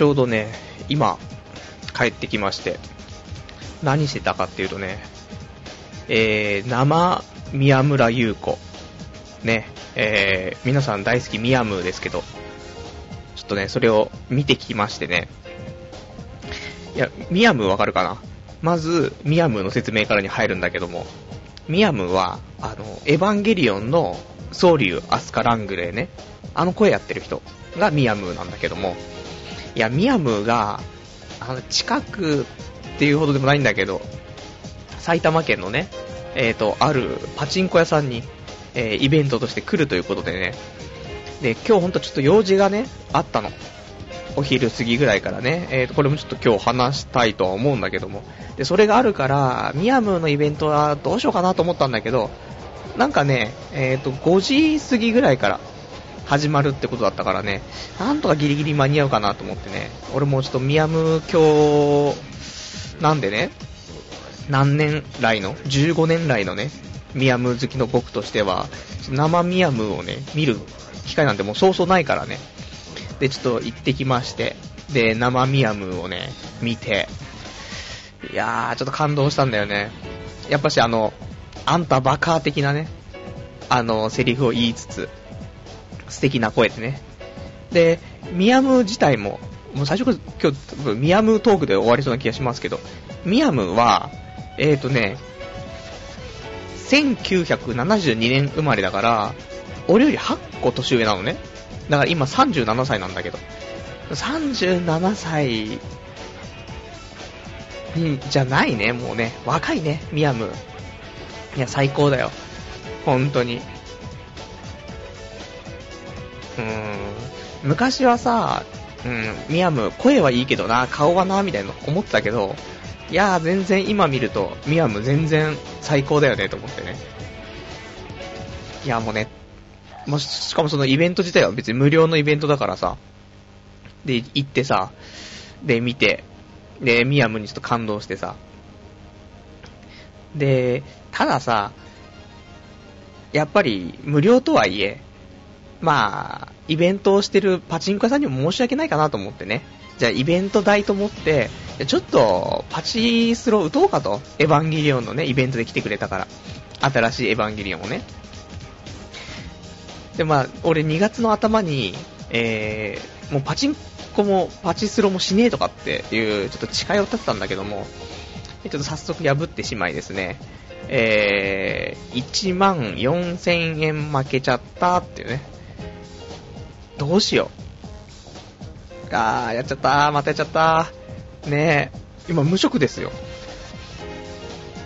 ちょうどね、今、帰ってきまして、何してたかっていうとね、えー、生宮村優子。ね、えー、皆さん大好きミヤムーですけど、ちょっとね、それを見てきましてね。いや、ミヤムーわかるかな？まず、ミヤムーの説明からに入るんだけども、ミヤムーは、あの、エヴァンゲリオンのソウリュウ・アスカ・ラングレーね、あの声やってる人がミヤムーなんだけども、いや、ミヤムが、あの、近くっていうほどでもないんだけど、埼玉県のね、えっ、ー、と、あるパチンコ屋さんに、えー、イベントとして来るということでね、で、今日ほんとちょっと用事がね、あったの。お昼過ぎぐらいからね、えーと、これもちょっと今日話したいとは思うんだけども、で、それがあるから、ミヤムのイベントはどうしようかなと思ったんだけど、なんかね、えっ、ー、と、5時過ぎぐらいから始まるってことだったからね、なんとかギリギリ間に合うかなと思ってね、俺もちょっとミヤム今日、なんでね、何年来の、15年来のね、ミヤム好きの僕としては、生ミヤムをね、見る機会なんてもうそうそうないからね。で、ちょっと行ってきまして、で、生ミヤムをね、見て、いやー、ちょっと感動したんだよね。やっぱしあの、あんたバカ的なね、あの、セリフを言いつつ、素敵な声でね。で、ミヤム自体も、もう最初から今日、ミヤムトークで終わりそうな気がしますけど、ミヤムは、えーとね、1972年生まれだから、俺より8個年上なのね。だから今37歳なんだけど。37歳に、じゃないね、もうね。若いね、ミヤム。いや、最高だよ。本当に。うん。昔はさ、うん、ミヤム、声はいいけどな、顔はな、みたいな思ってたけど、いやー、全然今見ると、ミヤム全然最高だよね、と思ってね。いやー、もうね、もしかもそのイベント自体は別に無料のイベントだからさ、で、行ってさ、で、見て、で、ミヤムにちょっと感動してさ、で、たださ、やっぱり無料とはいえ、まあ、イベントをしてるパチンコ屋さんにも申し訳ないかなと思ってね。じゃあイベント代と思って、ちょっとパチスロ打とうかと。エヴァンゲリオンのね、イベントで来てくれたから。新しいエヴァンゲリオンをね。で、まあ、俺2月の頭に、えー、もうパチンコもパチスロもしねえとかっていう、ちょっと誓いを立てたんだけども、ちょっと早速破ってしまいですね、えー、1万4000円負けちゃったっていうね。どうしよう。あー、やっちゃったー、またやっちゃったー。ねえ、今無職ですよ。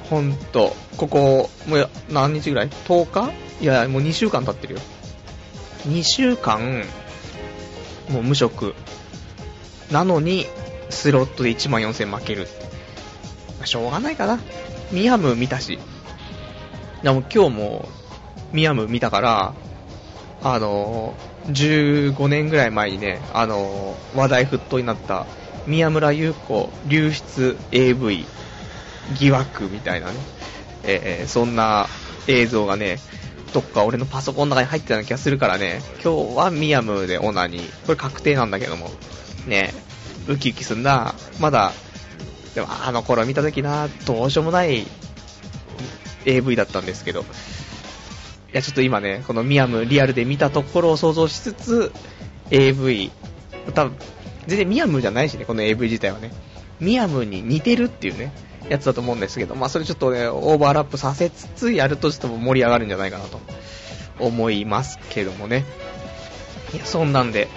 ほんと、ここ、もう何日ぐらい ?10 日？いや、もう2週間経ってるよ。2週間、もう無職。なのに、スロットで1万4000負ける。まあ、しょうがないかな。ミヤム見たし。でも今日も、ミヤム見たから、あの、15年ぐらい前にね、あの、話題沸騰になった、宮村優子流出 AV 疑惑みたいなね、えー、そんな映像がね、どっか俺のパソコンの中に入ってたような気がするからね、今日はミヤムでオナニー。これ確定なんだけども。ね、ウキウキすんな。まだ、でもあの頃見た時な、どうしようもない AV だったんですけど。いや、ちょっと今ね、このミヤムリアルで見たところを想像しつつ、AV、多分、全然ミヤムじゃないしね、この AV 自体はね。ミヤムに似てるっていうね。やつだと思うんですけど、まあそれちょっとね、オーバーラップさせつつやるとしても盛り上がるんじゃないかなと思いますけどもね。いや、そんなんで、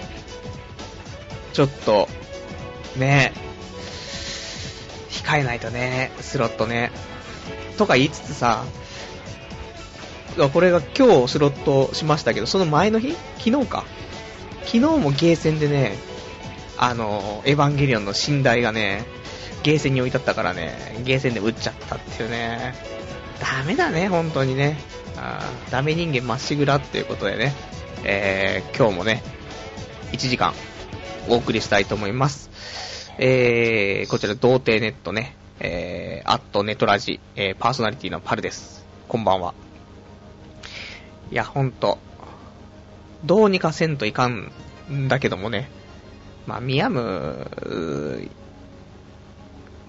ちょっと、ね、控えないとね、スロットね。とか言いつつさ、これが今日スロットしましたけど、その前の日？昨日か。昨日もゲーセンでね、あの、エヴァンゲリオンの寝台がね、ゲーセンに置いてあったからね、ゲーセンで打っちゃったっていうね。ダメだね、本当にね。あダメ人間まっしぐらっていうことでね、えー、今日もね、1時間お送りしたいと思います。えー、こちら、童貞ネットね、えー、アットネトラジ、えー、パーソナリティのパルです。こんばんは。いや、ほんと、どうにかせんといかんんだけどもね、まあ、ミヤム、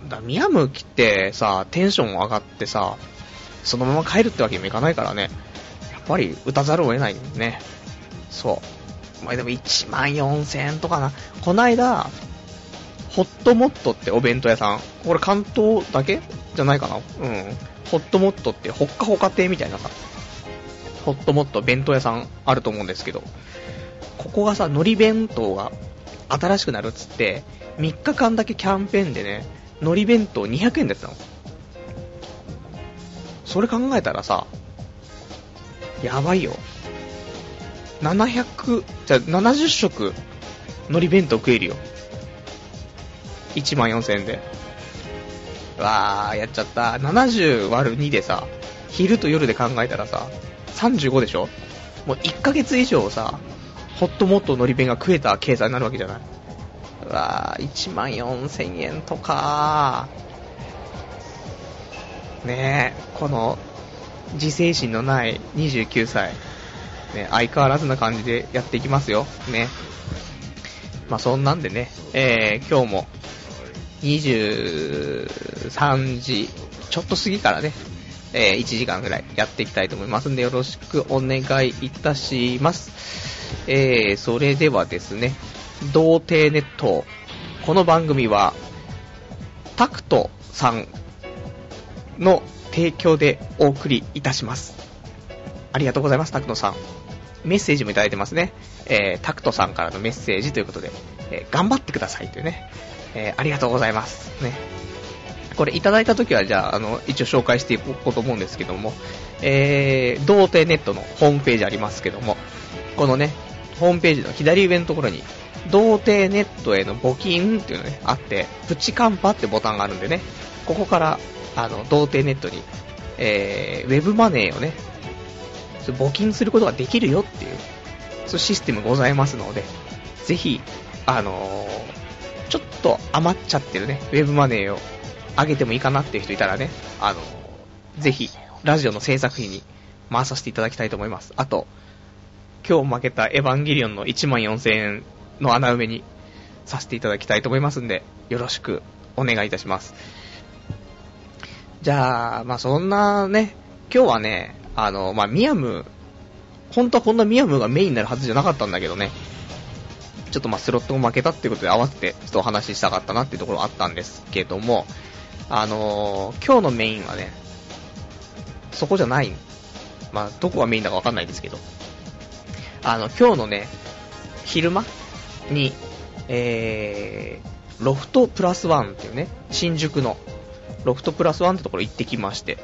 だミヤム来てさ、テンション上がってさ、そのまま帰るってわけにもいかないからね。やっぱり打たざるを得ないんね。そう。まあでも1万4000円とかな。こないだ、ホットモットってお弁当屋さん。これ関東だけ？じゃないかなうん。ホットモットってほっかほか亭みたいなさ、ホットモット弁当屋さんあると思うんですけど、ここがさ、海苔弁当が新しくなるっつって、3日間だけキャンペーンでね、海苔弁当200円でやったの。それ考えたらさ、やばいよ。700、じゃあ70食海苔弁当食えるよ。1万4000円で。わー、やっちゃった。70割る2でさ、昼と夜で考えたらさ、35でしょ？もう1ヶ月以上さ、ホットモットのり弁が食えた計算になるわけじゃない。うわー、1万4000円とかねえ、この、自制心のない29歳、ね、相変わらずな感じでやっていきますよ。ね。まあ、そんなんでね、えー、今日も、23時ちょっと過ぎからね、えー、1時間ぐらいやっていきたいと思いますんで、よろしくお願いいたします。えー、それではですね、童貞ネット。この番組は、タクトさんの提供でお送りいたします。ありがとうございます、タクトさん。メッセージもいただいてますね。えー、タクトさんからのメッセージということで、えー、頑張ってくださいというね、えー、ありがとうございます。ね。これいただいた時はじゃあ、あの、一応紹介していこうと思うんですけども、えー、童貞ネットのホームページありますけども、このね、ホームページの左上のところに、童貞ネットへの募金っていうのね、あって、プチカンパってボタンがあるんでね、ここから、あの、童貞ネットに、えー、ウェブマネーをね、募金することができるよっていう、そういうシステムございますので、ぜひ、あのー、ちょっと余っちゃってるね、ウェブマネーを上げてもいいかなっていう人いたらね、あの、ぜひ、ラジオの制作費に回させていただきたいと思います。あと、今日負けたエヴァンゲリオンの1万4000円の穴埋めにさせていただきたいと思いますんで、よろしくお願いいたします。じゃあ、まあそんなね、今日はね、あの、まあミヤム、本当はこんなミヤムがメインになるはずじゃなかったんだけどね、ちょっとまあスロットも負けたってことで合わせてちょっとお話ししたかったなっていうところあったんですけども、あのー、今日のメインはね、そこじゃない。まあ、どこがメインだかわかんないですけど、あの、今日のね、昼間に、えー、ロフトプラスワンっていうね、新宿のロフトプラスワンってところ行ってきまして。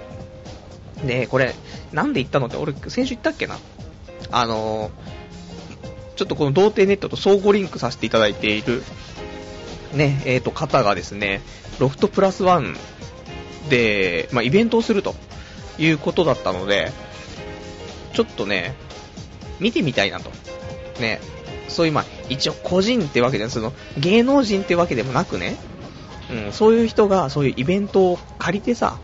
で、これ、なんで行ったのって、俺、先週行ったっけなあのー、ちょっとこの童貞ネットと相互リンクさせていただいている、ね、えっ、ー、と、方がですね、ロフトプラスワンで、まあ、イベントをするということだったので、ちょっとね、見てみたいなと。ね。そういう、まあ、一応個人ってわけじゃ、その、芸能人ってわけでもなくね、うん、そういう人がそういうイベントを借りてさ、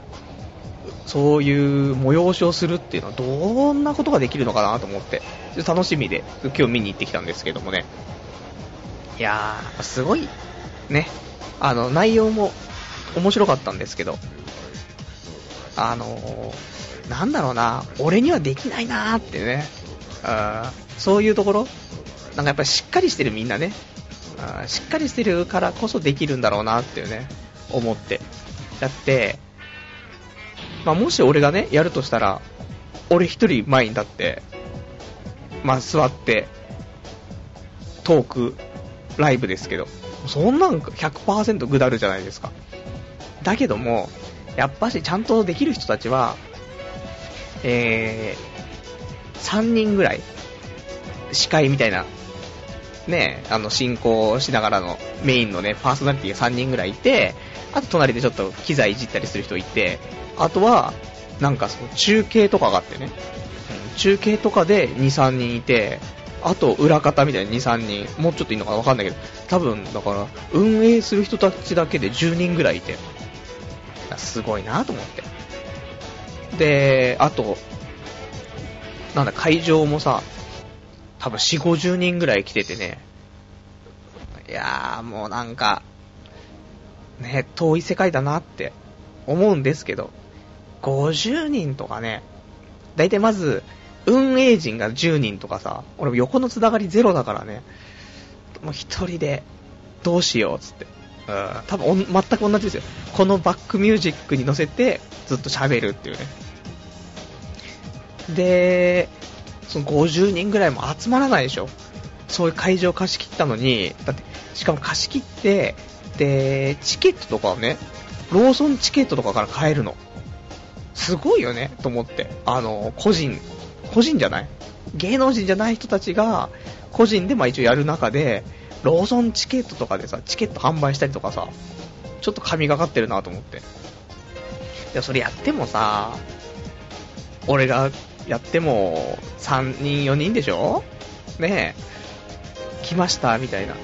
そういう催しをするっていうのはどんなことができるのかなと思って、楽しみで今日見に行ってきたんですけどもね。いやー、すごい、ね。あの、内容も面白かったんですけど、あの、なんだろうな、俺にはできないなーってね、あそういうところなんかやっぱりしっかりしてるみんなね、あしっかりしてるからこそできるんだろうなっていうね、思って。だって、まあ、もし俺がね、やるとしたら、俺一人前に立って、まあ、座って、トーク、ライブですけど、そんなん100%ぐだるじゃないですか。だけども、やっぱしちゃんとできる人たちは、えー、3人ぐらい、司会みたいな、ね、あの、進行しながらのメインのね、パーソナリティが3人ぐらいいて、あと隣でちょっと機材いじったりする人いて、あとは、なんかその中継とかがあってね、中継とかで2、3人いて、あと裏方みたいに2、3人、もうちょっといいのかわかんないけど、多分だから運営する人たちだけで10人ぐらいいて、すごいなと思って。で、あと、なんだ、会場もさ、多分4、50人ぐらい来ててね、いやー、もうなんか、ね、遠い世界だなって思うんですけど、50人とかね、だいたいまず、運営陣が10人とかさ、俺横のつながりゼロだからね、もう一人で、どうしようっつって。うん、多分全く同じですよ。このバックミュージックに乗せて、ずっと喋るっていうね。で、その50人ぐらいも集まらないでしょ。そういう会場貸し切ったのに、だって、しかも貸し切って、で、チケットとかをね、ローソンチケットとかから買えるの。すごいよね、と思って。あの、個人、個人じゃない？芸能人じゃない人たちが、個人でまあ一応やる中で、ローソンチケットとかでさ、チケット販売したりとかさ、ちょっと神がかってるなと思って。いや、それやってもさ、俺がやっても3人、4人でしょ？ねえ、来ましたみたいな。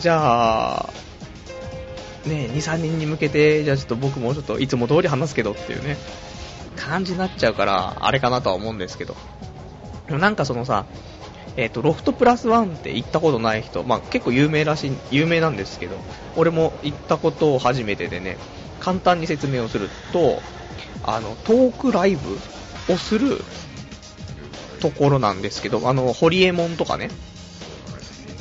じゃあ、ね2、3人に向けて、じゃあちょっと僕もちょっといつも通り話すけどっていうね、感じになっちゃうから、あれかなとは思うんですけど。なんかそのさ、えっ、ー、と、ロフトプラスワンって行ったことない人、まあ結構有名らしい、有名なんですけど、俺も行ったことを初めてでね、簡単に説明をすると、あの、トークライブをするところなんですけど、あの、ホリエモンとかね、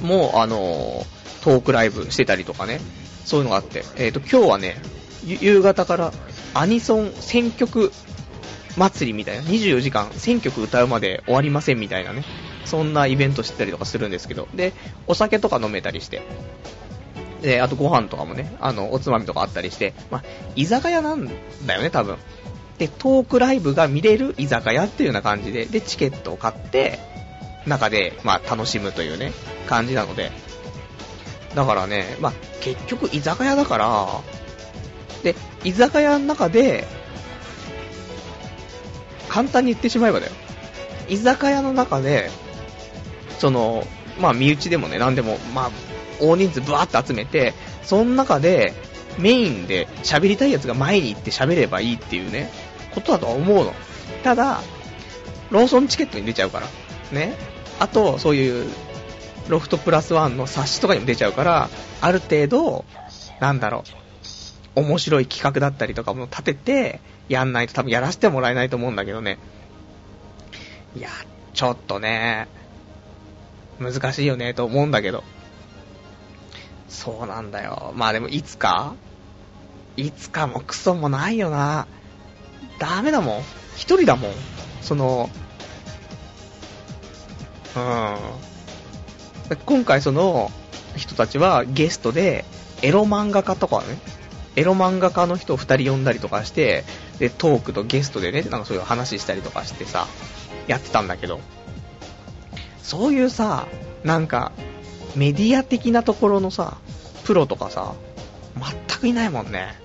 もう、あの、トークライブしてたりとかね、そういうのがあって、えっ、ー、と、今日はね、夕方からアニソン選曲祭りみたいな、24時間選曲歌うまで終わりませんみたいなね、そんなイベントしてたりとかするんですけど、で、お酒とか飲めたりして、で、あとご飯とかもね、あの、おつまみとかあったりして、まあ、居酒屋なんだよね、多分。で、トークライブが見れる居酒屋っていうような感じで、で、チケットを買って、中で、まあ、楽しむというね、感じなので、だからね、まあ、結局居酒屋だから、で、居酒屋の中で、簡単に言ってしまえばだよ。居酒屋の中で、その、まあ、身内でもね、なんでも、まあ、大人数ブワーって集めて、その中で、メインで喋りたいやつが前に行って喋ればいいっていうね、ことだとは思うの。ただ、ローソンチケットに出ちゃうから。ね。あと、そういうロフトプラスワンの冊子とかにも出ちゃうから、ある程度、なんだろう、面白い企画だったりとかも立てて、やんないと多分やらせてもらえないと思うんだけどね。いや、ちょっとね、難しいよねと思うんだけど。そうなんだよ。まあでもいつかいつかもクソもないよな。ダメだもん。一人だもん。その、うん。今回その人たちはゲストで、エロ漫画家とかね、エロ漫画家の人を2人呼んだりとかして、で、トークとゲストでね、なんかそういう話したりとかしてさ、やってたんだけど、そういうさ、なんか、メディア的なところのさ、プロとかさ、全くいないもんね。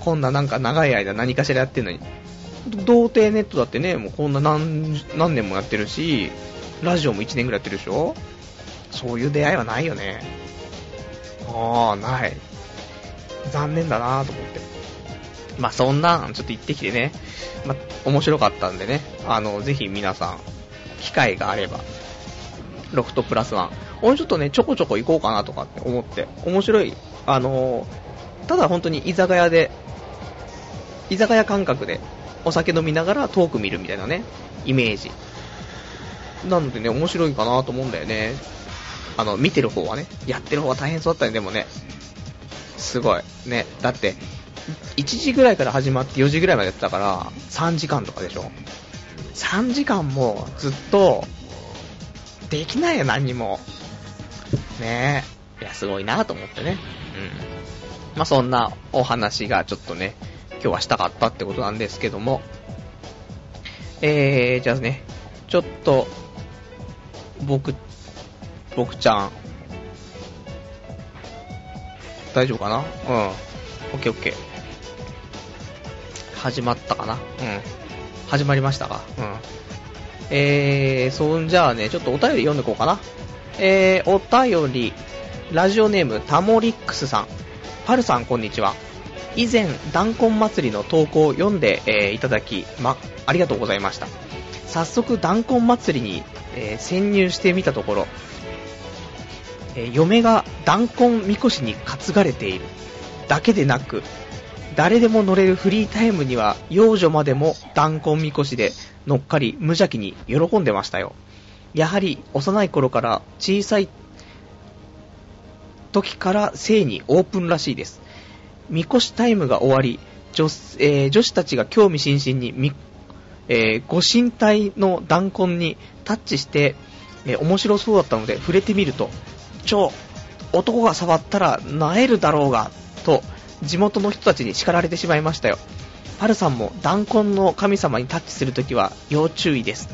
こんななんか長い間何かしらやってんのに。童貞ネットだってね、もうこんな何何年もやってるし、ラジオも1年ぐらいやってるでしょそういう出会いはないよね。ああ、ない。残念だなと思って。まあ、そんなん、ちょっと行ってきてね。まあ、面白かったんでね。あの、ぜひ皆さん、機会があれば、ロフトプラスワン。俺ちょっとね、ちょこちょこ行こうかなとかって思って、面白い。あのただ本当に居酒屋で、居酒屋感覚で、お酒飲みながらトーク見るみたいなね、イメージ。なのでね、面白いかなと思うんだよね。あの、見てる方はね、やってる方は大変そうだったね、でもね。すごい。ね、だって、1時ぐらいから始まって4時ぐらいまでやってたから、3時間とかでしょ。3時間もずっと、できないよ、何にも。ねえ。いや、すごいなと思ってね。うん。まあ、そんなお話がちょっとね、今日はしたかったってことなんですけども。えー、じゃあね、ちょっと、僕僕ちゃん。大丈夫かな？うん。オッケーオッケー。始まったかな？うん。始まりましたか？うん。えー、そんじゃあね、ちょっとお便り読んでこうかな。えー、お便り、ラジオネームタモリックスさん。パルさんこんにちは。以前、弾痕祭りの投稿を読んで、えー、いただき、ま、ありがとうございました。早速、弾痕祭りに、えー、潜入してみたところ、えー嫁が弾痕みこしに担がれているだけでなく、誰でも乗れるフリータイムには幼女までも弾痕みこしで乗っかり無邪気に喜んでましたよ。やはり幼い頃から小さい時から性にオープンらしいです。みこしタイムが終わり、女,、えー女子たちが興味津々に、えーご神体の弾痕にタッチして、えー面白そうだったので触れてみると、ちょ、男が触ったら萎えるだろうが、と地元の人たちに叱られてしまいましたよ。パルさんも弾痕の神様にタッチするときは要注意です。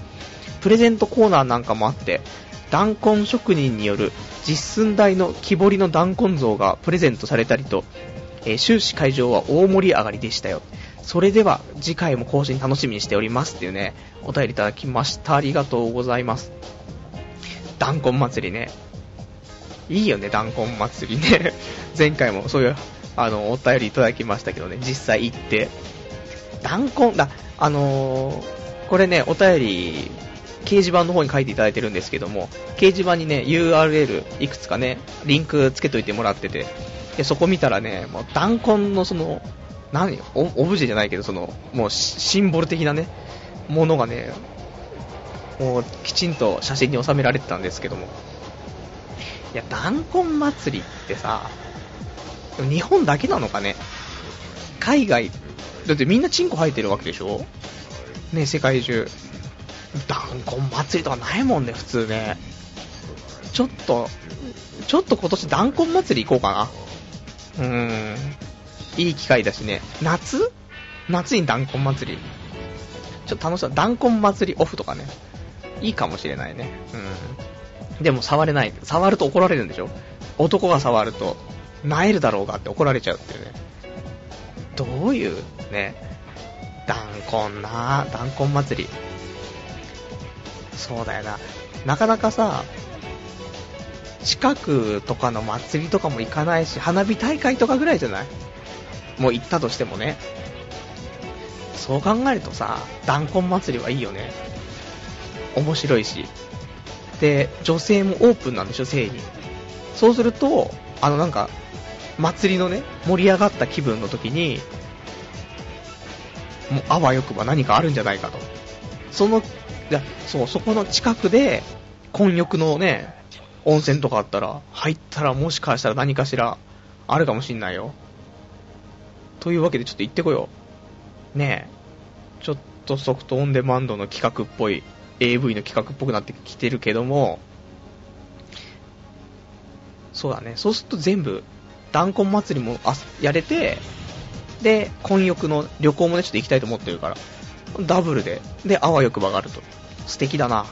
プレゼントコーナーなんかもあって、弾痕職人による実寸大の木彫りの弾痕像がプレゼントされたりと、えー終始会場は大盛り上がりでしたよ。それでは次回も更新楽しみにしておりますっていうね、お便りいただきました。ありがとうございます。弾痕祭りね。いいよね、弾痕祭りね。前回もそういう、あの、お便りいただきましたけどね、実際行って。弾痕、だ、あのーこれね、お便り、掲示板の方に書いていただいてるんですけども、掲示板にね、URL いくつかね、リンクつけといてもらってて、で、そこ見たらね、もう弾痕のその、何オブジェじゃないけど、その、もうシンボル的なね、ものがね、もうきちんと写真に収められてたんですけども。いや、弾痕祭りってさ、日本だけなのかね？海外、だってみんなチンコ生えてるわけでしょ？ね、世界中。弾痕祭りとかないもんね、普通ね。ちょっと、ちょっと今年弾痕祭り行こうかな。うーん。いい機会だしね。夏？夏に弾痕祭り。ちょっと楽しそう。弾痕祭りオフとかね。いいかもしれないね。うん。でも触れない。触ると怒られるんでしょ？男が触ると、萎えるだろうがって怒られちゃうっていうね。どういう、ね。弾痕な弾痕祭り。そうだよな。なかなかさ、近くとかの祭りとかも行かないし、花火大会とかぐらいじゃない？もう行ったとしてもね。そう考えるとさ、弾痕祭りはいいよね。面白いし。で、女性もオープンなんでしょ、性に。そうすると、あのなんか、祭りのね、盛り上がった気分の時に、もうあわよくば何かあるんじゃないかと。その、いや、そう、そこの近くで、混浴のね、温泉とかあったら、入ったらもしかしたら何かしら、あるかもしんないよ。というわけでちょっと行ってこよう。ねえ、ちょっとソフトオンデマンドの企画っぽい、AV の企画っぽくなってきてるけども、そうだね、そうすると全部、弾痕祭りもあやれて、で、混浴の旅行もね、ちょっと行きたいと思ってるから、ダブルで、で、あわよくばがると。素敵だな。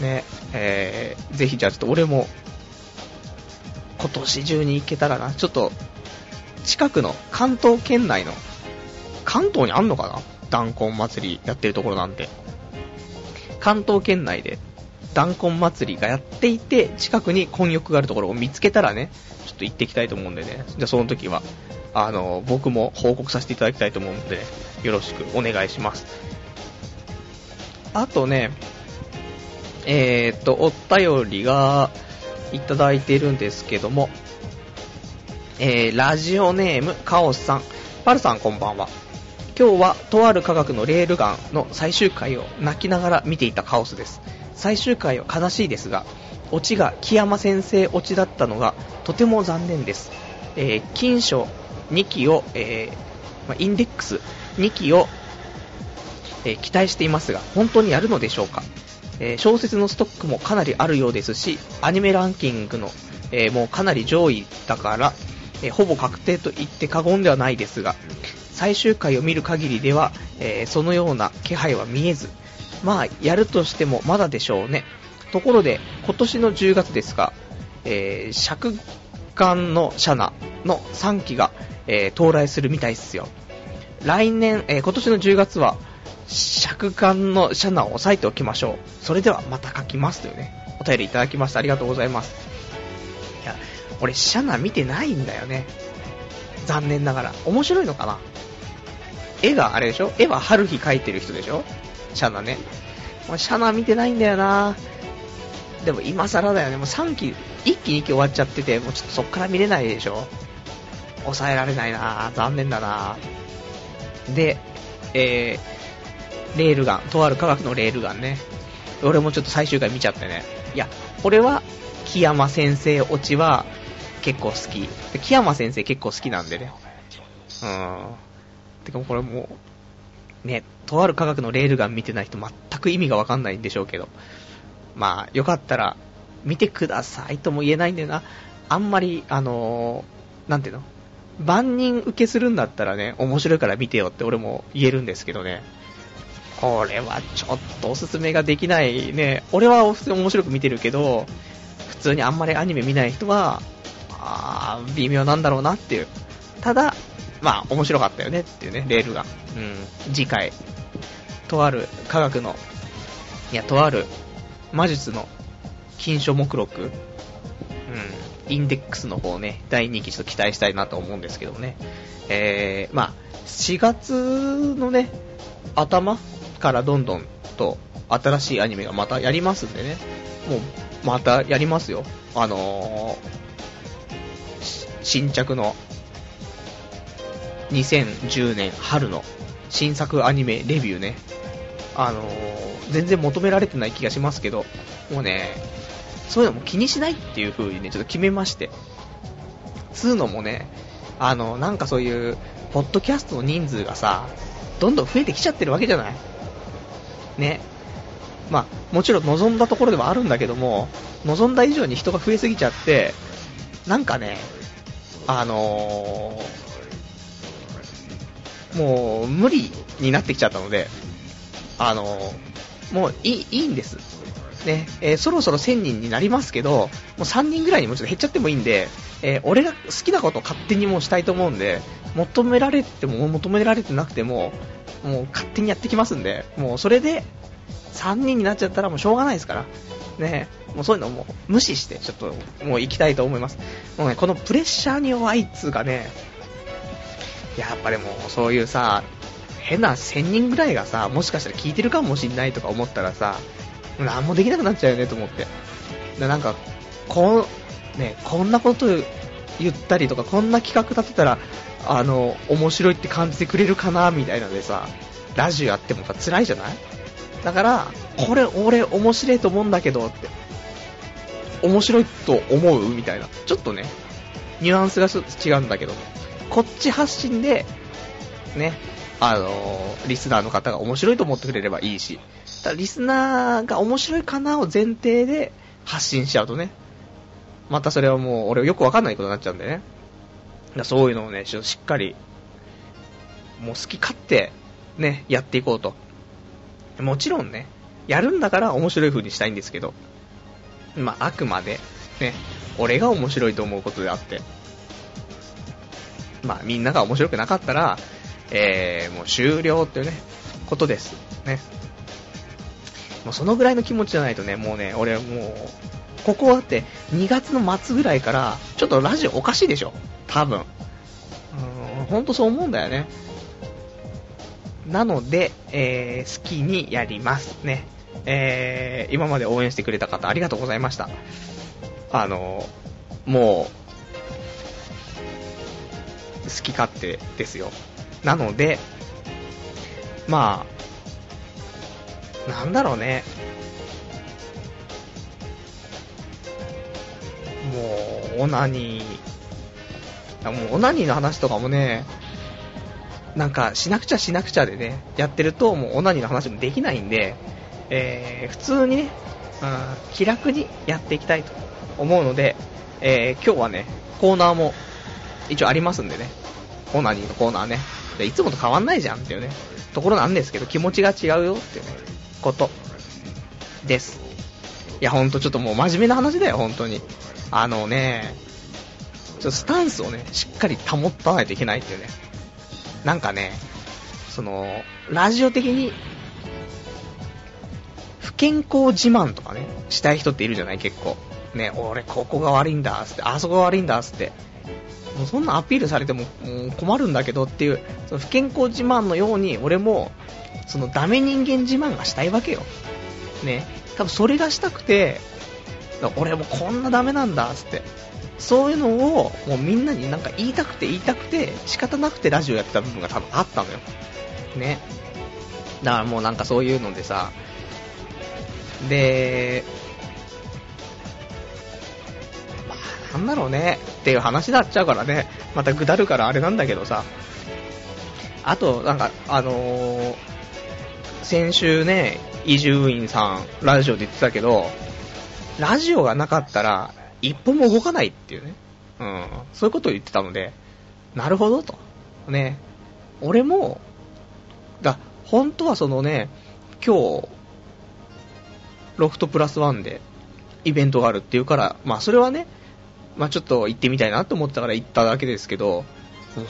ね、えー、ぜひじゃあちょっと俺も、今年中に行けたらな。ちょっと、近くの関東圏内の、関東にあんのかな？弾痕祭りやってるところなんて。関東圏内で弾痕祭りがやっていて、近くに混浴があるところを見つけたらね、ちょっと行っていきたいと思うんでね。じゃあその時は、あの、僕も報告させていただきたいと思うんで、よろしくお願いします。あとね、えー、っと、お便りがいただいてるんですけども、えー、ラジオネーム、カオスさん。パルさんこんばんは。今日は、とある科学のレールガンの最終回を泣きながら見ていたカオスです。最終回は悲しいですが、オチが木山先生オチだったのがとても残念です。えー、金書2期を、えーまあインデックス2期を、え期待していますが、本当にやるのでしょうか、え小説のストックもかなりあるようですし、アニメランキングの、えもうかなり上位だから、えほぼ確定と言って過言ではないですが、最終回を見る限りでは、えーそのような気配は見えず、まあ、やるとしてもまだでしょうね。ところで、今年の10月ですが、えー、尺眼のシャナの3期が、えー到来するみたいっすよ。来年、えー今年の10月は、尺眼のシャナを押さえておきましょう。それではまた書きますというね、お便りいただきました。ありがとうございます。いや、俺シャナ見てないんだよね。残念ながら。面白いのかな？絵があれでしょ？絵は春日描いてる人でしょ？シャナね。俺シャナ見てないんだよなでも今更だよね、もう3期、1期2期終わっちゃってて、もうちょっとそっから見れないでしょ。抑えられないな残念だなで、えー、レールガン、とある科学のレールガンね。俺もちょっと最終回見ちゃってね。いや、俺は、木山先生オチは結構好き。木山先生結構好きなんでね。うーん。てかこれもう、ね、とある科学のレールガン見てない人全く意味がわかんないんでしょうけど。まあ、よかったら、見てくださいとも言えないんだよな。あんまり、あのー、なんていうの？万人受けするんだったらね、面白いから見てよって俺も言えるんですけどね。これはちょっとおすすめができないね。俺は普通に面白く見てるけど、普通にあんまりアニメ見ない人は、あー、微妙なんだろうなっていう。ただ、まあ、面白かったよねっていうね、レールが。うん、次回、とある科学の、いや、とある魔術の金書目録、うん、インデックスの方ね、第2期ちょっと期待したいなと思うんですけどね。えー、まあ、4月のね、頭からどんどんと新しいアニメがまたやりますんでね。もう、またやりますよ。あのー、新着の2010年春の新作アニメレビューね。あのー、全然求められてない気がしますけど、もうね、そういうのも気にしないっていう風にね、ちょっと決めまして。つうのもね、あの、なんかそういう、ポッドキャストの人数がさ、どんどん増えてきちゃってるわけじゃない？ね。まあ、もちろん望んだところではあるんだけども、望んだ以上に人が増えすぎちゃって、なんかね、あのー、もう無理になってきちゃったので、あの、もういいいいんです。ね、えー、そろそろ1000人になりますけど、もう3人ぐらいにもちょっと減っちゃってもいいんで、えー、俺が好きなことを勝手にもうしたいと思うんで、求められても求められてなくても、もう勝手にやってきますんで、もうそれで3人になっちゃったらもうしょうがないですから、ね、もうそういうのも無視して、ちょっともう行きたいと思います。もうね、このプレッシャーに弱いっつうかね、やっぱりもうそういうさ、変な1000人ぐらいがさ、もしかしたら聞いてるかもしんないとか思ったらさ、何もできなくなっちゃうよねと思って。なんか、こう、ね、こんなこと言ったりとか、こんな企画立てたら、あの、面白いって感じてくれるかな、みたいなのでさ、ラジオやってもさ、辛いじゃない？だから、これ俺面白いと思うんだけどって、面白いと思うみたいな。ちょっとね、ニュアンスがちょっと違うんだけども、こっち発信で、ね、あのー、リスナーの方が面白いと思ってくれればいいし、ただリスナーが面白いかなを前提で発信しちゃうとね、またそれはもう俺よくわかんないことになっちゃうんでね。だそういうのをね、しっかり、もう好き勝手、ね、やっていこうと。もちろんね、やるんだから面白い風にしたいんですけど、まあ、あくまで、ね、俺が面白いと思うことであって、まあ、みんなが面白くなかったら、えー、もう終了っていうね、ことです。ね。もうそのぐらいの気持ちじゃないとね、もうね、俺もう、ここはって2月の末ぐらいから、ちょっとラジオおかしいでしょ多分。うん、ほんとそう思うんだよね。なので、えー、好きにやりますね。えー、今まで応援してくれた方ありがとうございました。あの、もう、好き勝手ですよ。なので、まあ、なんだろうね。もう、オナニー、もうオナニーの話とかもね、なんかしなくちゃしなくちゃでね、やってるともうオナニーの話もできないんで、えー、普通にね、うん、気楽にやっていきたいと思うので、えー、今日はね、コーナーも一応ありますんでね、オナニーのコーナーね、いつもと変わんないじゃんっていうね、ところなんですけど、気持ちが違うよっていうね、ことです。いや、ほんとちょっともう真面目な話だよ、本当に。あのね、ちょっとスタンスをね、しっかり保ったないといけないっていうね。なんかね、その、ラジオ的に、不健康自慢とかね、したい人っているじゃない結構。ね、俺ここが悪いんだ、つって、あそこが悪いんだ、つって。もうそんなアピールされても困るんだけどっていう、その不健康自慢のように、俺も、そのダメ人間自慢がしたいわけよ。ね。多分それがしたくて、俺もこんなダメなんだっ、つって。そういうのを、もうみんなになんか言いたくて言いたくて、仕方なくてラジオやってた部分が多分あったのよ。ね。だからもうなんかそういうのでさ、で、まあなんだろうね、っていう話になっちゃうからね、またぐだるからあれなんだけどさ、あと、なんか、あのー、先週ね、伊集院さん、ラジオで言ってたけど、ラジオがなかったら、一歩も動かないっていうね。うん。そういうことを言ってたので、なるほどと。ね。俺も、だ、本当はそのね、今日、ロフトプラスワンでイベントがあるっていうから、まあそれはね、まあちょっと行ってみたいなと思ったから行っただけですけど、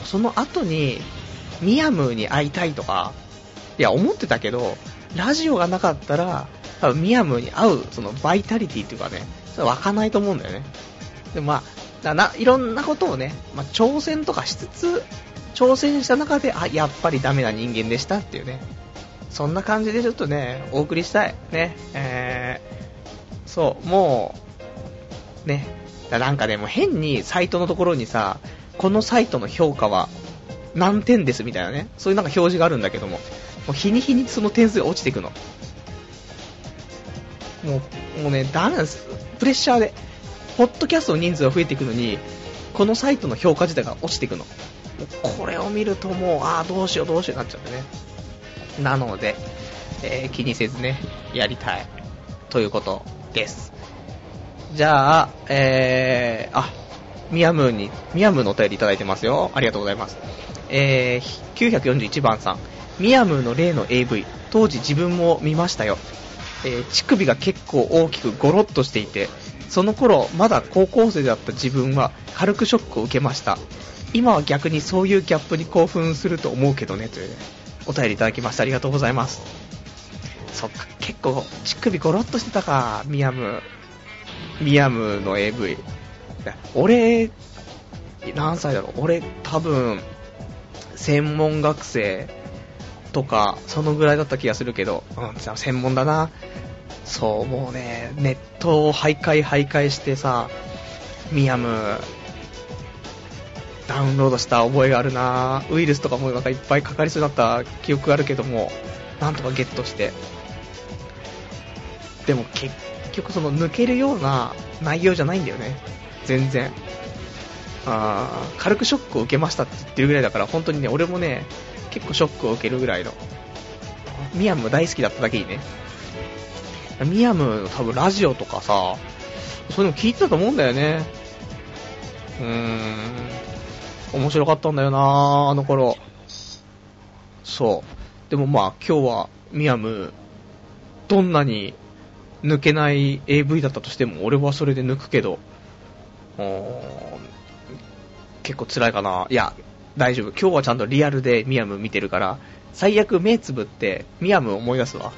その後に、ミヤムーに会いたいとか、いや思ってたけど、ラジオがなかったら、多分ミヤムーに会う、そのバイタリティっていうかね、それ湧かないと思うんだよね。でまあ、ないろんなことをね、まあ、挑戦とかしつつ、挑戦した中で、あ、やっぱりダメな人間でしたっていうね。そんな感じでちょっとね、お送りしたい。ね。えー、そう、もう、ね。だなんかね、も変にサイトのところにさ、このサイトの評価は何点ですみたいなね、そういうなんか表示があるんだけども、もう日に日にその点数が落ちていくの。もう、もうね、ダメなんです。プレッシャーで。ポッドキャストの人数が増えていくのに、このサイトの評価自体が落ちていくの。これを見るともう、ああ、どうしようどうしようになっちゃってね。なので、えー、気にせずね、やりたい。ということです。じゃあ、えー、あ、ミヤムーに、ミヤムーのお便りいただいてますよ。ありがとうございます。えー、941番さん。ミヤムーの例の AV、当時自分も見ましたよ。えー、乳首が結構大きくゴロッとしていて、その頃まだ高校生だった自分は軽くショックを受けました。今は逆にそういうギャップに興奮すると思うけどね、という、ね、お便りいただきましてありがとうございます。そっか、結構乳首ゴロッとしてたか、ミヤムー。ミヤムの AV。俺、何歳だろう？俺多分、専門学生とか、そのぐらいだった気がするけど、うん、じゃあ専門だな。そう、もうね、ネットを徘徊徘徊してさ、ミヤム、ダウンロードした覚えがあるなウイルスとかもなんかいっぱいかかりそうだった記憶があるけども、なんとかゲットして。でも結局その抜けるような内容じゃないんだよね。全然。あ軽くショックを受けましたって言ってるぐらいだから、本当にね、俺もね、結構ショックを受けるぐらいの。ミヤム大好きだっただけにね。ミヤムの多分ラジオとかさ、そういうの聞いてたと思うんだよね。うーん。面白かったんだよなあの頃。そう。でもまあ今日はミヤム、どんなに抜けない AV だったとしても、俺はそれで抜くけど、結構辛いかな。いや、大丈夫。今日はちゃんとリアルでミヤム見てるから、最悪目つぶってミヤム思い出すわ。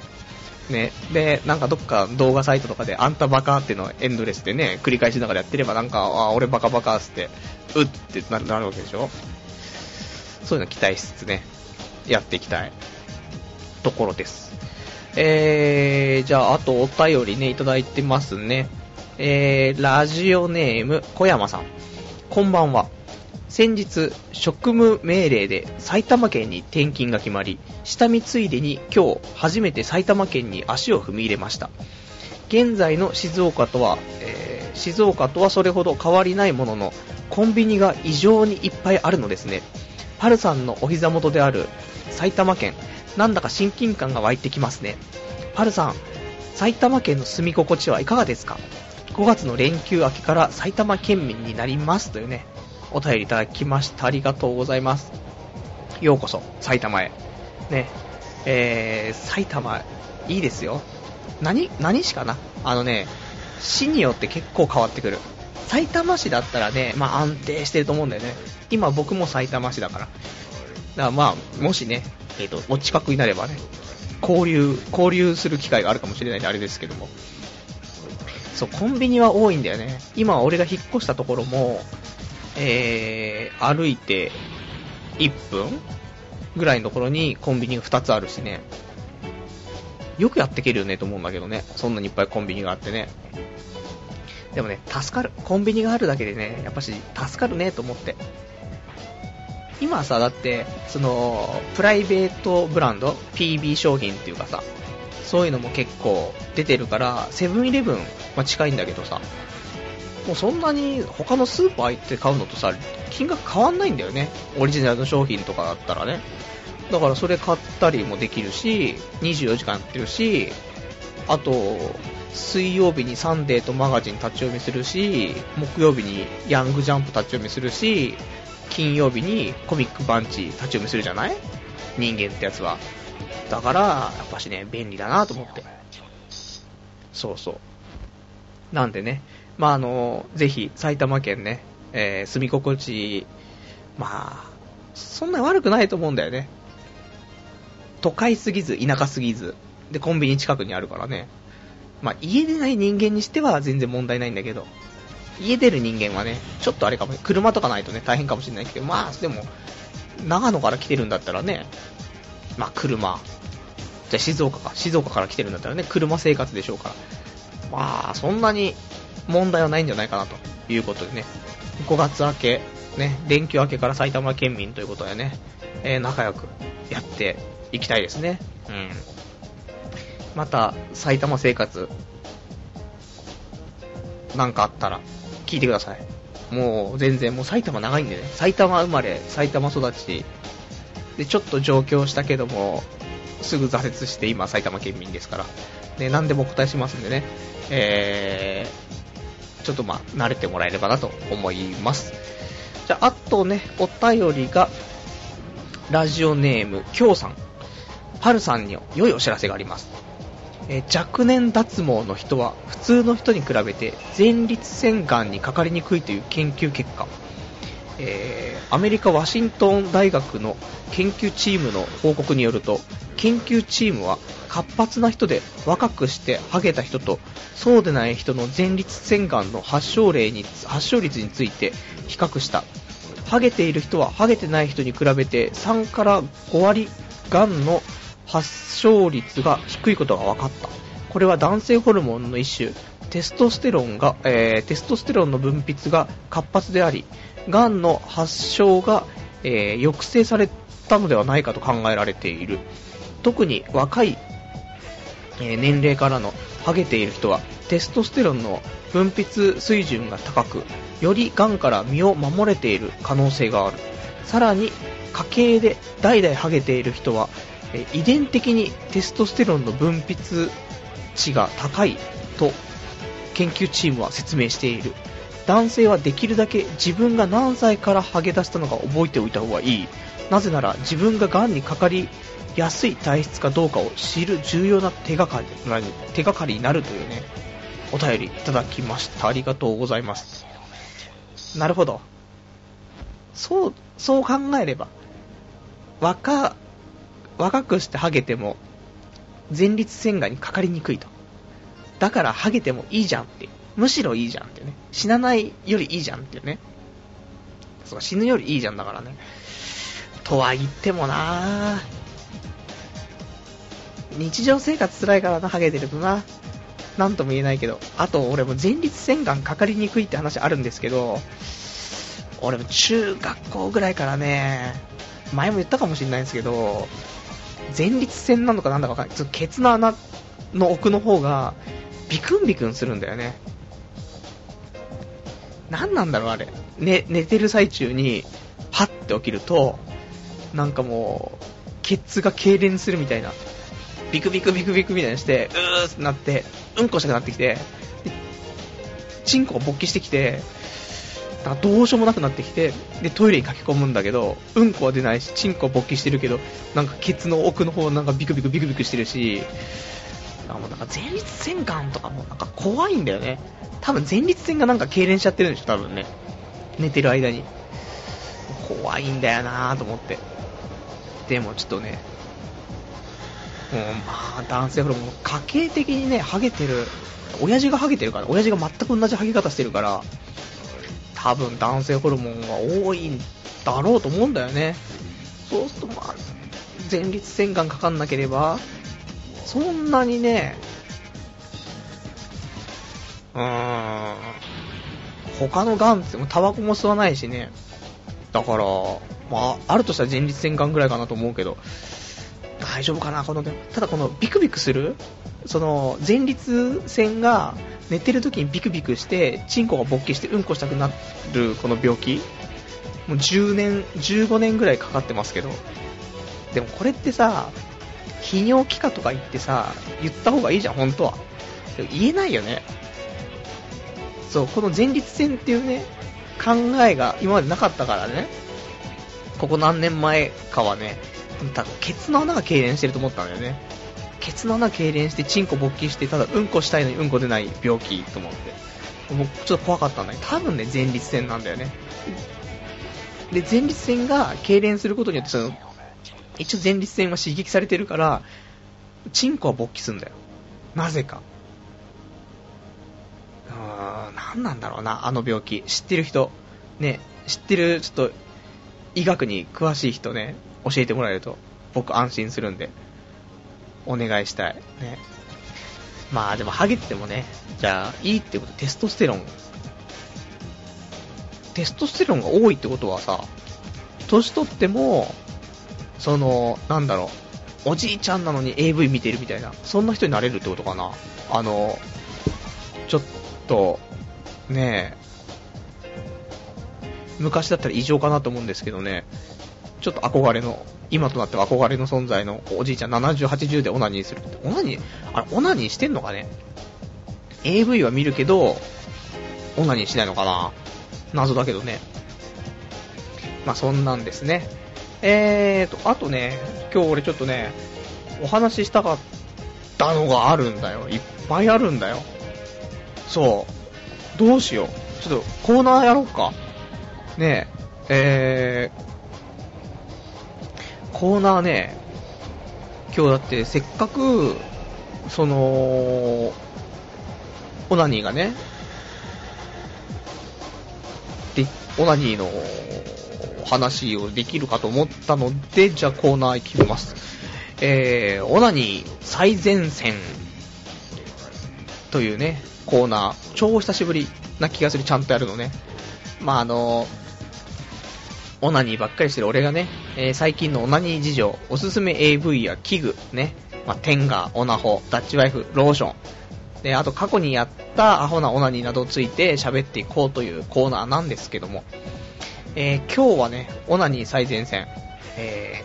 ね。で、なんかどっか動画サイトとかであんたバカってのエンドレスでね、繰り返しながらやってればなんか、あ、俺バカバカって、うってなるわけでしょそういうの期待しつつね、やっていきたいところです。えー、じゃあ、あとお便りね、いただいてますね。えー、ラジオネーム、小山さん。こんばんは。先日、職務命令で埼玉県に転勤が決まり、下見ついでに今日初めて埼玉県に足を踏み入れました。現在の静岡とは、えー、静岡とはそれほど変わりないものの、コンビニが異常にいっぱいあるのですね。パルさんのお膝元である埼玉県、なんだか親近感が湧いてきますね。パルさん、埼玉県の住み心地はいかがですか ?5 月の連休明けから埼玉県民になりますというね、お便りいただきました。ありがとうございます。ようこそ、埼玉へ。ね、えー、埼玉、いいですよ。何、何市かな？あのね、市によって結構変わってくる。埼玉市だったらね、まあ安定してると思うんだよね。今僕も埼玉市だから。だからまあ、もしね、え、ー、と、お近くになればね、交流、交流する機会があるかもしれないんであれですけども。そう、コンビニは多いんだよね。今俺が引っ越したところも、えー、歩いて1分ぐらいのところにコンビニが2つあるしね。よくやっていけるよねと思うんだけどね。そんなにいっぱいコンビニがあってね。でもね、助かる。コンビニがあるだけでね、やっぱし助かるねと思って。今さ、だって、その、プライベートブランド、PB 商品っていうかさ、そういうのも結構出てるから、セブンイレブンは近いんだけどさ、もうそんなに他のスーパー行って買うのとさ、金額変わんないんだよね。オリジナルの商品とかだったらね。だからそれ買ったりもできるし、24時間やってるし、あと、水曜日にサンデーとマガジン立ち読みするし、木曜日にヤングジャンプ立ち読みするし、金曜日にコミックバンチ立ち読みするじゃない？人間ってやつは。だから、やっぱしね、便利だなと思って。そうそう。なんでね、まあ、あの、ぜひ埼玉県ね、えー、住み心地、まあ、そんなに悪くないと思うんだよね。都会すぎず、田舎すぎず、で、コンビニ近くにあるからね。まあ、家出ない人間にしては全然問題ないんだけど、家出る人間はね、ちょっとあれかも、車とかないとね、大変かもしれないけど、まあ、でも、長野から来てるんだったらね、まあ、車。じゃあ静岡か。静岡から来てるんだったらね、車生活でしょうから。まあ、そんなに問題はないんじゃないかなということでね、5月明け、ね、連休明けから埼玉県民ということでね、えー、仲良くやっていきたいですね。うん。また、埼玉生活、なんかあったら、聞いてください。もう、全然、もう埼玉長いんでね、埼玉生まれ、埼玉育ち、で、ちょっと上京したけども、すぐ挫折して今埼玉県民ですから、ね、何でもお答えしますんでね、えー、ちょっとまあ、慣れてもらえればなと思います。じゃあ、あとね、お便りが、ラジオネーム、きょうさん。はるさんに良いお知らせがあります。え、若年脱毛の人は普通の人に比べて前立腺がんにかかりにくいという研究結果、えー、アメリカ・ワシントン大学の研究チームの報告によると研究チームは活発な人で若くしてハゲた人とそうでない人の前立腺がんの発症例に発症率について比較した。ハゲている人はハゲてない人に比べて3から5割がんの発症率が低いことが分かった。これは男性ホルモンの一種、テストステロンが、えー、テストステロンの分泌が活発であり、がんの発症が、えー、抑制されたのではないかと考えられている。特に若い、えー、年齢からのハゲている人は、テストステロンの分泌水準が高く、よりがんから身を守れている可能性がある。さらに、家系で代々ハゲている人は、遺伝的にテストステロンの分泌値が高いと研究チームは説明している。男性はできるだけ自分が何歳からハゲ出したのか覚えておいた方がいい。なぜなら自分が癌にかかりやすい体質かどうかを知る重要な手がかり手がかりになるというねお便りいただきました。ありがとうございます。なるほど。そうそう考えれば若若くしてハゲても、前立腺がんにかかりにくいと。だからハゲてもいいじゃんって。むしろいいじゃんってね。死なないよりいいじゃんってね。そう、死ぬよりいいじゃんだからね。とは言ってもな日常生活辛いからな、ハゲてるとな。なんとも言えないけど。あと、俺も前立腺がんかかりにくいって話あるんですけど、俺も中学校ぐらいからね、前も言ったかもしれないんですけど、前立腺なのかなんだかわかんない。ちょっとケツの穴の奥の方が、ビクンビクンするんだよね。何なんだろう、あれ。ね、寝てる最中に、パッて起きると、なんかもう、ケツが痙攣するみたいな。ビクビクビクビクみたいにして、うーってなって、うんこしたくなってきて、チンコが勃起してきて、だからどうしようもなくなってきて、で、トイレに駆け込むんだけど、うんこは出ないし、チンコは勃起してるけど、なんかケツの奥の方なんかビクビクビクビクしてるし、あもうなんか前立腺がんとかもなんか怖いんだよね。多分前立腺がなんか痙攣しちゃってるんでしょ、多分ね。寝てる間に。怖いんだよなぁと思って。でもちょっとね、もうまあ男性ホルモン、家系的にね、ハゲてる、親父がハゲてるから、親父が全く同じハゲ方してるから、多分男性ホルモンが多いんだろうと思うんだよね。そうするとまあ、前立腺がんかかんなければ、そんなにね、うーん。他の癌ってもタバコも吸わないしね。だから、まあ、あるとしたら前立腺癌ぐらいかなと思うけど、大丈夫かな、この、ねただこのビクビクする、その、前立腺が寝てる時にビクビクして、チンコが勃起してうんこしたくなるこの病気、もう10年、15年ぐらいかかってますけど、でもこれってさ、泌尿器科とか行ってさ、言った方がいいじゃん、本当は。言えないよね。そう、この前立腺っていうね、考えが今までなかったからね、ここ何年前かはね、多分ケツの穴が痙攣してると思ったんだよね。ケツの穴痙攣して、チンコ勃起して、ただうんこしたいのにうんこ出ない病気と思って。もうちょっと怖かったんだけど、多分ね、前立腺なんだよね。で、前立腺が痙攣することによって、その、一応前立腺は刺激されてるから、チンコは勃起すんだよ。なぜか。うーん、何なんだろうな、あの病気。知ってる人。ね、知ってる、ちょっと、医学に詳しい人ね、教えてもらえると、僕安心するんで、お願いしたい。ね。まあでも、ハゲててもね、じゃあ、いいってこと、テストステロン。テストステロンが多いってことはさ、年取っても、その、なんだろう、おじいちゃんなのに AV 見てるみたいな、そんな人になれるってことかな。あの、ちょっと、ねえ、昔だったら異常かなと思うんですけどね、ちょっと憧れの、今となっては憧れの存在のおじいちゃん70、80でオナニーするって。オナニーあれ、オナニーしてんのかね ?AV は見るけど、オナニーしないのかな？謎だけどね。まあそんなんですね。えーと、あとね、今日俺ちょっとね、お話ししたかったのがあるんだよ。いっぱいあるんだよ。そう。どうしよう。ちょっとコーナーやろうか。ねえ、えー、コーナーね、今日だってせっかく、その、オナニーがね、で、オナニーの話をできるかと思ったので、じゃあコーナー行きます。えー、オナニー最前線というね、コーナー、超久しぶりな気がする、ちゃんとやるのね。まあ、あのオナニーばっかりしてる俺がね、えー、最近のオナニー事情、おすすめ AV や器具、ね、まあ、テンガー、オナホ、ダッチワイフ、ローション、で、あと過去にやったアホなオナニーなどついて喋っていこうというコーナーなんですけども、えー、今日はね、オナニー最前線、え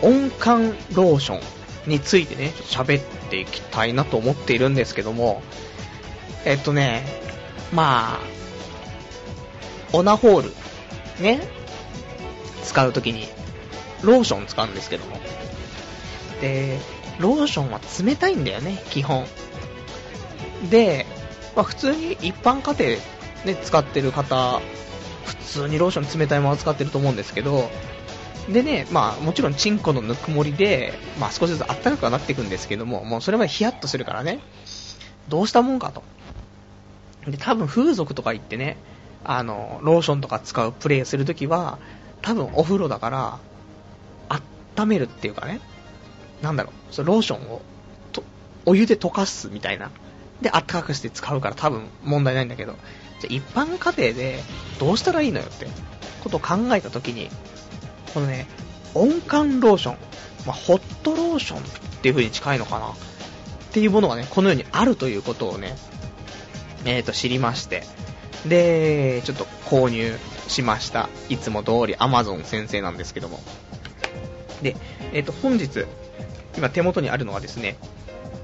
ー、温感ローションについてね、喋っていきたいなと思っているんですけども、えっとね、まあ、オナホール、ね、使うときに、ローション使うんですけども。で、ローションは冷たいんだよね、基本。で、まあ、普通に一般家庭で、使ってる方、普通にローション冷たいまま使ってると思うんですけど、でね、まあもちろんチンコのぬくもりで、まあ少しずつ暖かくなっていくんですけども、もうそれまでヒヤッとするからね、どうしたもんかと。で、多分風俗とか行ってね、あの、ローションとか使うプレイするときは、多分お風呂だから、温めるっていうかね、なんだろう、そローションをと、お湯で溶かすみたいな。で、あったかくして使うから多分問題ないんだけど、じゃ一般家庭でどうしたらいいのよってことを考えたときに、このね、温感ローション、まあ、ホットローションっていう風に近いのかな。っていうものがね、このようにあるということをね、えーと、知りまして、で、ちょっと購入しました。いつも通り Amazon 先生なんですけども。で、えっ、ー、と、本日、今手元にあるのはですね、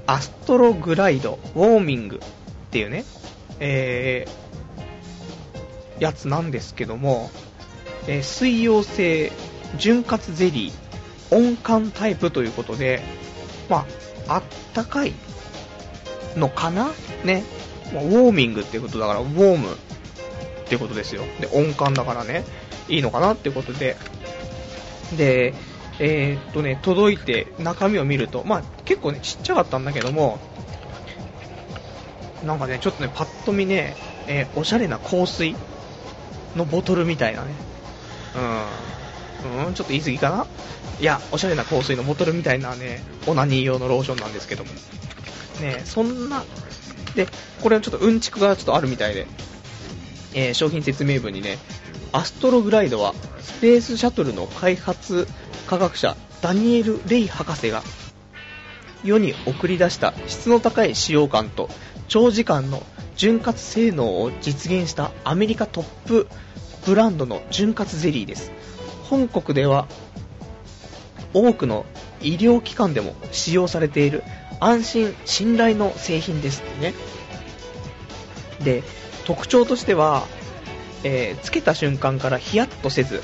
アストログライドウォーミングっていうね、えー、やつなんですけども、えー、水溶性潤滑ゼリー温感タイプということで、まあ、あったかいのかな？ね。まあ、ウォーミングってことだから、ウォーム。ってことですよ。で、音感だからね、いいのかなってことで、で、えー、っとね、届いて中身を見ると、まあ結構ね、ちっちゃかったんだけども、なんかね、ちょっとね、パッと見ね、えー、おしゃれな香水のボトルみたいなね、うん、うん、ちょっと言い過ぎかな。いや、おしゃれな香水のボトルみたいなね、オナニー用のローションなんですけども、ね、そんな、で、これはちょっとうんちくがちょっとあるみたいで、えー、商品説明文にね、アストログライドはスペースシャトルの開発科学者ダニエル・レイ博士が世に送り出した質の高い使用感と長時間の潤滑性能を実現したアメリカトップブランドの潤滑ゼリーです。本国では多くの医療機関でも使用されている安心信頼の製品ですってね。で特徴としては、えー、つけた瞬間からヒヤッとせず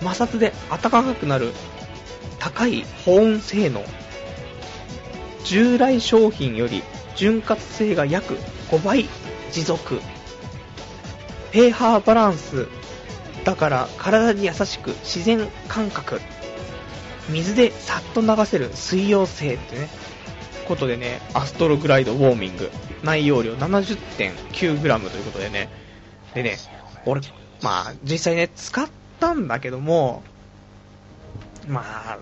摩擦で暖かくなる高い保温性能従来商品より潤滑性が約5倍持続 pH バランスだから体に優しく自然感覚水でさっと流せる水溶性ってねことでねアストログライドウォーミング。内容量 70.9g ということでねでね俺まあ実際ね使ったんだけどもまあ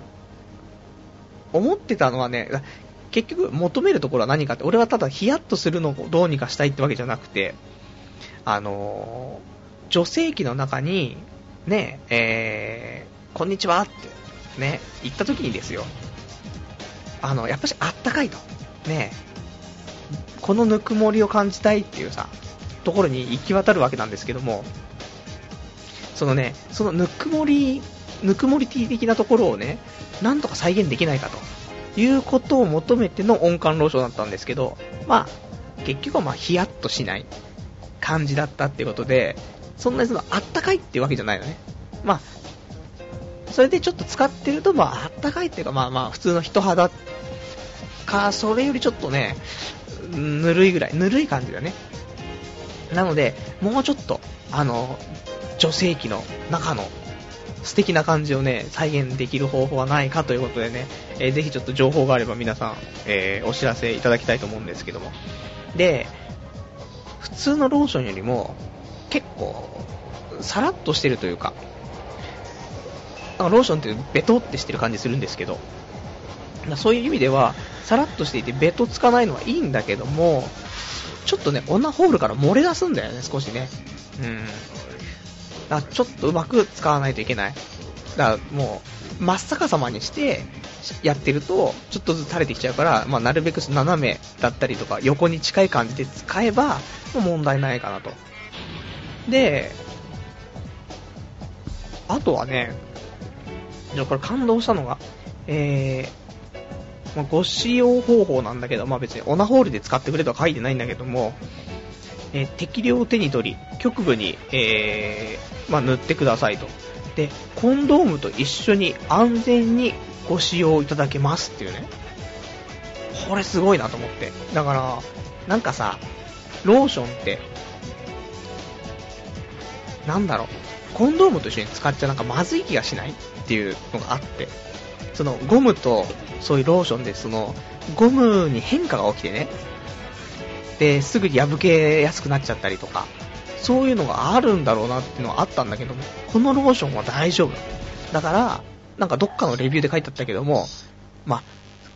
思ってたのはね結局求めるところは何かって俺はただヒヤッとするのをどうにかしたいってわけじゃなくてあの女性器の中にねえー、こんにちはってね行った時にですよあの、やっぱしあったかいと。ねこのぬくもりを感じたいっていうさ、ところに行き渡るわけなんですけども、そのね、そのぬくもり、ぬくもりティー的なところをね、なんとか再現できないかということを求めての温感ローションだったんですけど、まあ、結局はまあ、ヒヤッとしない感じだったっていうことで、そんなにその、あったかいっていうわけじゃないのね。まあ、それでちょっと使ってると、まあ、あったかいっていうか、まあまあ、普通の人肌か、それよりちょっとね、ぬるいぐらい、ぬるい感じだね。なので、もうちょっと、あの、女性器の中の素敵な感じをね、再現できる方法はないかということでね、えー、ぜひちょっと情報があれば皆さん、えー、お知らせいただきたいと思うんですけども。で、普通のローションよりも、結構、さらっとしてるというか、ローションってベトってしてる感じするんですけど、そういう意味では、さらっとしていてベトつかないのはいいんだけども、ちょっとね、オナホールから漏れ出すんだよね、少しね。うん。だちょっとうまく使わないといけない。だからもう、真っ逆さまにして、やってると、ちょっとずつ垂れてきちゃうから、まあ、なるべく斜めだったりとか、横に近い感じで使えば、もう問題ないかなと。で、あとはね、じゃこれ感動したのが、えー、まあ、ご使用方法なんだけど、まあ別にオナホールで使ってくれとは書いてないんだけども、えー、適量を手に取り、局部に、えー、まあ、塗ってくださいと。で、コンドームと一緒に安全にご使用いただけますっていうね。これすごいなと思って。だから、なんかさ、ローションって、なんだろう、コンドームと一緒に使っちゃなんかまずい気がしないっていうのがあって、そのゴムとそういうローションでそのゴムに変化が起きてね、で、すぐに破けやすくなっちゃったりとか、そういうのがあるんだろうなっていうのはあったんだけども、このローションは大丈夫。だから、なんかどっかのレビューで書いてあったけども、まあ、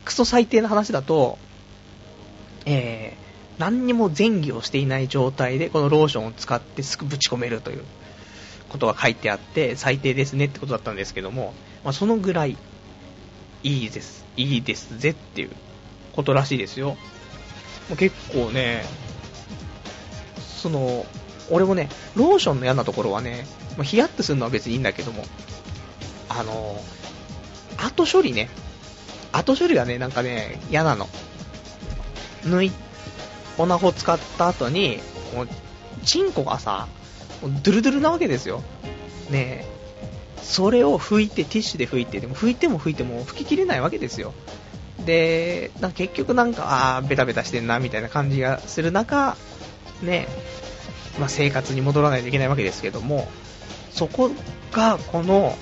クソ最低な話だと、えー、何にも前戯をしていない状態でこのローションを使ってすぐぶち込めるということが書いてあって、最低ですねってことだったんですけども、まあ、そのぐらい、いいです、いいですぜっていうことらしいですよ。結構ね、その、俺もね、ローションの嫌なところはね、まあ、ヒヤッとするのは別にいいんだけども、あの、後処理ね、後処理がね、なんかね、嫌なの。抜い、オナホ使った後に、チンコがさ、ドゥルドゥルなわけですよ。ねえそれを拭いて、ティッシュで拭いて、でも拭いても拭いても拭ききれないわけですよ。で、な結局なんか、ああ、ベタベタしてんな、みたいな感じがする中、ねまあ、生活に戻らないといけないわけですけども、そこが、この、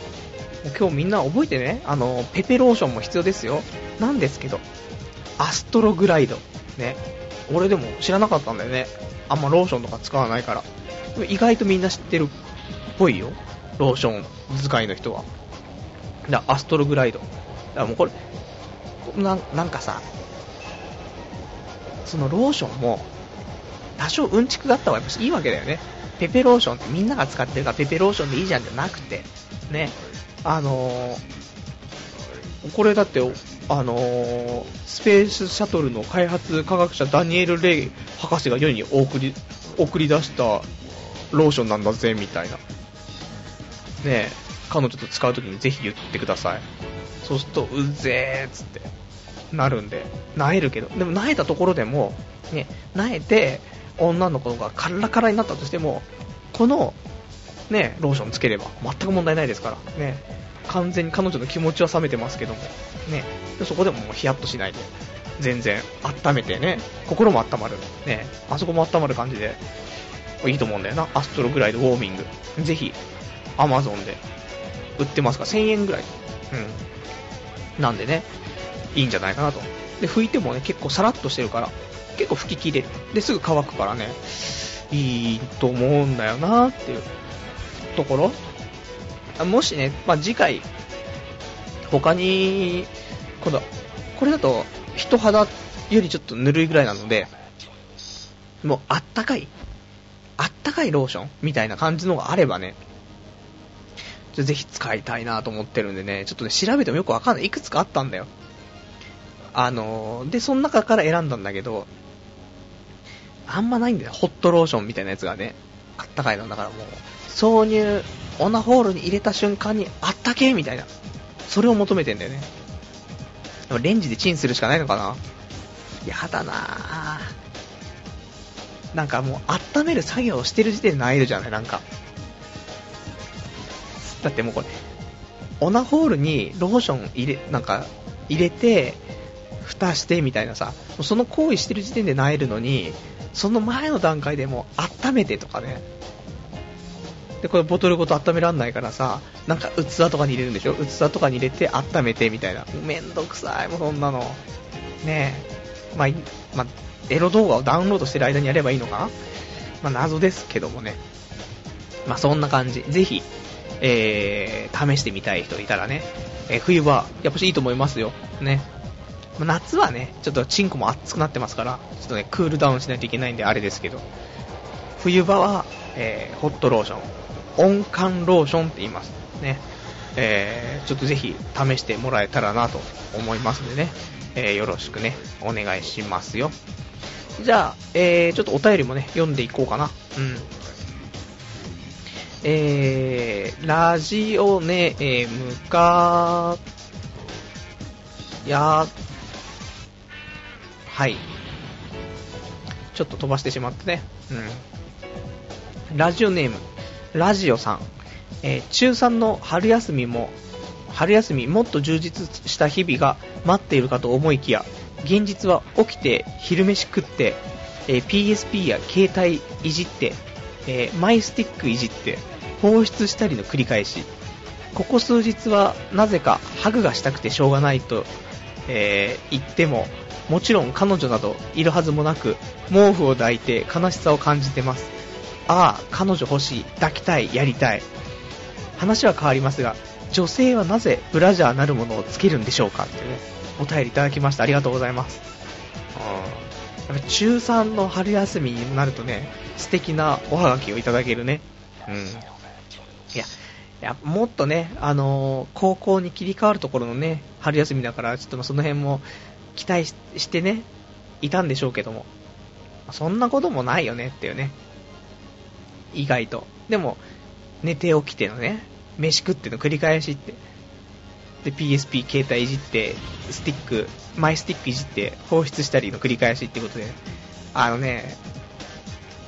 今日みんな覚えてね、あの、ペペローションも必要ですよ。なんですけど、アストログライド。ね。俺でも知らなかったんだよね。あんまローションとか使わないから。意外とみんな知ってるっぽいよ。ローション使いの人は。だアストログライド。だもうこれ、ななんかさ、そのローションも、多少うんちくがあった方がいいわけだよね。ペペローションってみんなが使ってるからペペローションでいいじゃんじゃなくて、ね。あのー、これだって、あのー、スペースシャトルの開発科学者ダニエル・レイ博士が世に送り送り出したローションなんだぜみたいな。ね、彼女と使うときにぜひ言ってください。そうすると、うぜーっつって、なるんで、なえるけど、でもなえたところでも、ね、なえて、女の子がカラカラになったとしても、この、ね、ローションつければ全く問題ないですから、ね、完全に彼女の気持ちは冷めてますけども、ね、そこでももうヒヤッとしないで、全然温めてね、心も温まる、ね、あそこも温まる感じで、いいと思うんだよな、アストロぐらいでウォーミング。ぜひ、アマゾンで売ってますから1000円ぐらい。うん。なんでね、いいんじゃないかなと。で、拭いてもね、結構さらっとしてるから、結構拭ききれる。で、すぐ乾くからね、いいと思うんだよなっていうところ。もしね、まあ、次回、他に、今度、これだと、人肌よりちょっとぬるいぐらいなので、もうあったかい、あったかいローションみたいな感じのがあればね、ぜひ使いたいなと思ってるんでね、ちょっとね、調べてもよくわかんない。いくつかあったんだよ。あのー、で、その中から選んだんだけど、あんまないんだよ。ホットローションみたいなやつがね、あったかいの。だからもう、挿入、オナホールに入れた瞬間に、あったけみたいな。それを求めてんだよね。レンジでチンするしかないのかなやだなぁ。なんかもう、温める作業をしてる時点で萎えるじゃない？なんか。だってもうこれ、オナホールにローション入れ、なんか、入れて、蓋してみたいなさ、その行為してる時点で萎えるのに、その前の段階でも温めてとかね。で、これボトルごと温めらんないからさ、なんか器とかに入れるんでしょ？器とかに入れて温めてみたいな。めんどくさい、もうそんなの。ねえ。まあ、まあ、エロ動画をダウンロードしてる間にやればいいのか？なまあ、謎ですけどもね。まあ、そんな感じ。ぜひ、えー、試してみたい人いたらね、えー、冬は、やっぱしいいと思いますよ。ね。夏はね、ちょっとチンコも熱くなってますから、ちょっとね、クールダウンしないといけないんであれですけど、冬場は、えー、ホットローション、温感ローションって言います。ね。えー、ちょっとぜひ試してもらえたらなと思いますんでね、えー、よろしくね、お願いしますよ。じゃあ、えー、ちょっとお便りもね、読んでいこうかな。うん。えー、ラジオネームか、や、はい。ちょっと飛ばしてしまってね。うん。ラジオネーム、ラジオさん。えー、中3の春休みも、春休みもっと充実した日々が待っているかと思いきや、現実は起きて昼飯食って、えー、PSP や携帯いじって、えー、マイスティックいじって、放出したりの繰り返し。ここ数日はなぜかハグがしたくてしょうがないと、えー、言っても、もちろん彼女などいるはずもなく、毛布を抱いて悲しさを感じてます。ああ、彼女欲しい、抱きたい、やりたい。話は変わりますが、女性はなぜブラジャーなるものをつけるんでしょうかってね、お便りいただきました。ありがとうございます。やっぱ中3の春休みになるとね、素敵なおはがきをいただけるね。うん。いや、いやもっとね、あのー、高校に切り替わるところのね、春休みだから、ちょっとその辺も期待してね、いたんでしょうけども、そんなこともないよねっていうね。意外と。でも、寝て起きてのね、飯食っての繰り返しって。で、PSP 携帯いじって、スティック、マイスティックいじって放出したりの繰り返しってことで、あのね、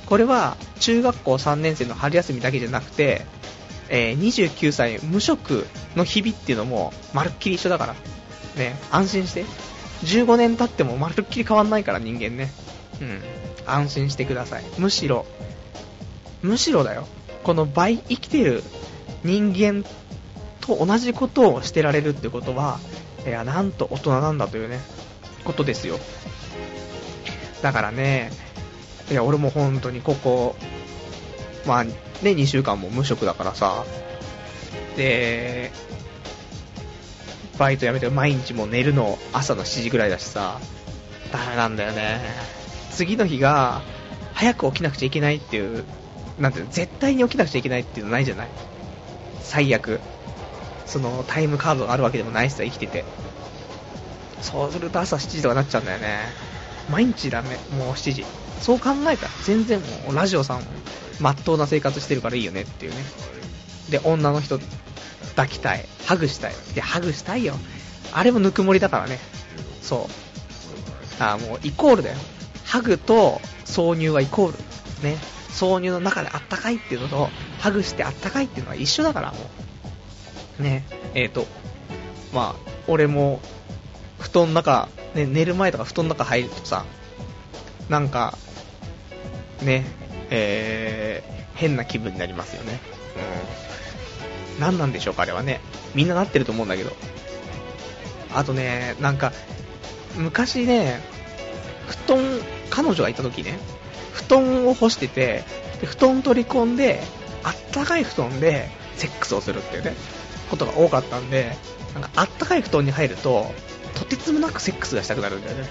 これは中学校3年生の春休みだけじゃなくて、えー、29歳無職の日々っていうのもまるっきり一緒だから。ね、安心して。15年経ってもまるっきり変わんないから人間ね。うん。安心してください。むしろ、むしろだよ。この倍生きてる人間と同じことをしてられるってことは、いや、なんと大人なんだというね、ことですよ。だからね、いや、俺も本当にここ、まあ、ね、2週間も無職だからさ、で、バイト辞めて毎日も寝るの朝の7時ぐらいだしさ、ダメなんだよね。次の日が、早く起きなくちゃいけないっていう、なんていうの、絶対に起きなくちゃいけないっていうのないじゃない？最悪。そのタイムカードがあるわけでもないしさ、生きてて。そうすると朝7時とかなっちゃうんだよね。毎日ダメ、もう7時。そう考えたら全然もうラジオさん、まっとうな生活してるからいいよねっていうね。で、女の人抱きたい、ハグしたい。で、ハグしたいよ。あれもぬくもりだからね。そう。あ、もうイコールだよ。ハグと挿入はイコール。ね。挿入の中であったかいっていうのと、ハグしてあったかいっていうのは一緒だから、もう。ね。えっ、ー、と、まあ、俺も、布団の中、ね、寝る前とか布団の中入るとさ、なんか、ね、えー、変な気分になりますよね。うん。何なんでしょうか、あれはね。みんななってると思うんだけど。あとね、なんか、昔ね、布団、彼女がいた時ね、布団を干してて、布団取り込んで、あったかい布団でセックスをするっていうね、ことが多かったんで、なんかあったかい布団に入ると、とてつもなくセックスがしたくなるんだよね。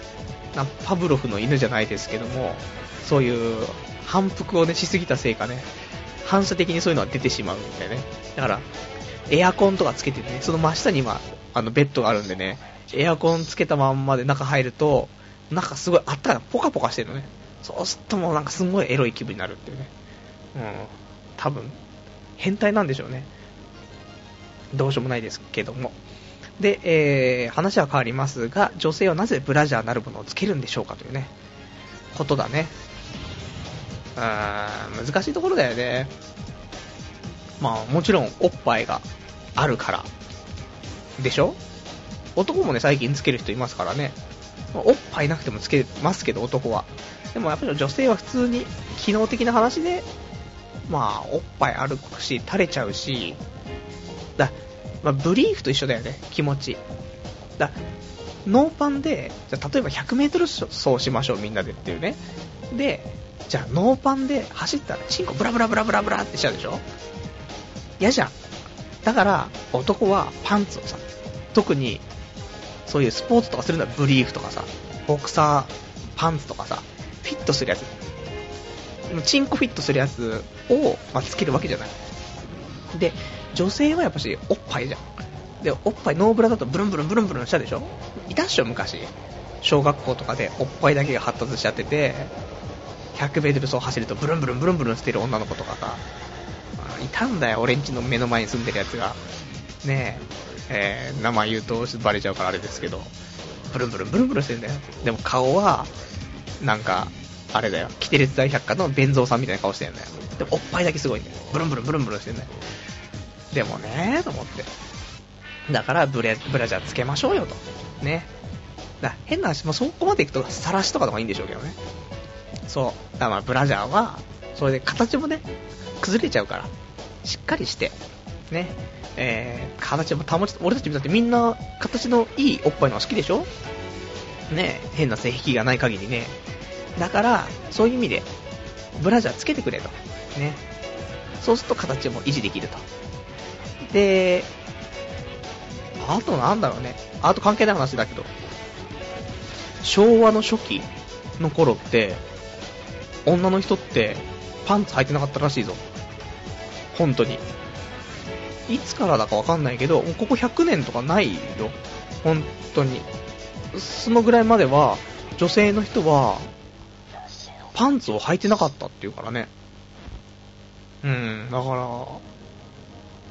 なパブロフの犬じゃないですけども、そういう反復をね、しすぎたせいかね、反射的にそういうのが出てしまうんだよね。だから、エアコンとかつけてね、その真下に今、あのベッドがあるんでね、エアコンつけたまんまで中入ると、中すごいあったかい、ポカポカしてるのね。そうするともうなんかすごいエロい気分になるっていうね。うん。多分、変態なんでしょうね。どうしようもないですけども。で、えー、話は変わりますが、女性はなぜブラジャーなるものをつけるんでしょうかというね、ことだね。うーん、難しいところだよね。まあ、もちろん、おっぱいがあるから。でしょ？男もね、最近つける人いますからね。おっぱいなくてもつけますけど、男は。でもやっぱり女性は普通に、機能的な話で、まあ、おっぱいあるし、垂れちゃうし、だ、まあ、ブリーフと一緒だよね、気持ち。だ、ノーパンで、じゃ例えば 100m 走しましょう、みんなでっていうね。で、じゃあノーパンで走ったら、チンコブラブラブラブラブラってしちゃうでしょ嫌じゃん。だから、男はパンツをさ、特に、そういうスポーツとかするんだブリーフとかさ、ボクサーパンツとかさ、フィットするやつ。チンコフィットするやつを、まあ、つけるわけじゃない。で、女性はやっぱし、おっぱいじゃん。で、おっぱいノーブラだとブルンブルンブルンブルンしたでしょ？いたっしょ、昔。小学校とかでおっぱいだけが発達しちゃってて、100m 走走るとブルンブルンブルンブルンしてる女の子とかさ、いたんだよ、俺んちの目の前に住んでるやつが。ねえ、えー、名前言うとバレちゃうからあれですけど、ブルンブルンブルンブルンしてんだよ。でも顔は、なんか、あれだよ、キテレツ大百科の弁蔵さんみたいな顔してんだよ。でもおっぱいだけすごいんだよ。ブルンブルンブルンブルンしてんだよ。でもねと思って。だからブレ、ブラジャーつけましょうよと。ね。だ変な話、もうそこまで行くと、さらしとかの方がいいんでしょうけどね。そう。だから、ブラジャーは、それで形もね、崩れちゃうから、しっかりして、ね、えー、形も保ち、俺たちだってみんな形のいいおっぱいのが好きでしょ？ね、変な性癖がない限りね。だから、そういう意味で、ブラジャーつけてくれと。ね。そうすると形も維持できると。で、あとなんだろうね。あと関係ない話だけど、昭和の初期の頃って、女の人ってパンツ履いてなかったらしいぞ。本当に。いつからだかわかんないけど、ここ100年とかないよ。本当に。そのぐらいまでは、女性の人は、パンツを履いてなかったっていうからね。うん、だから、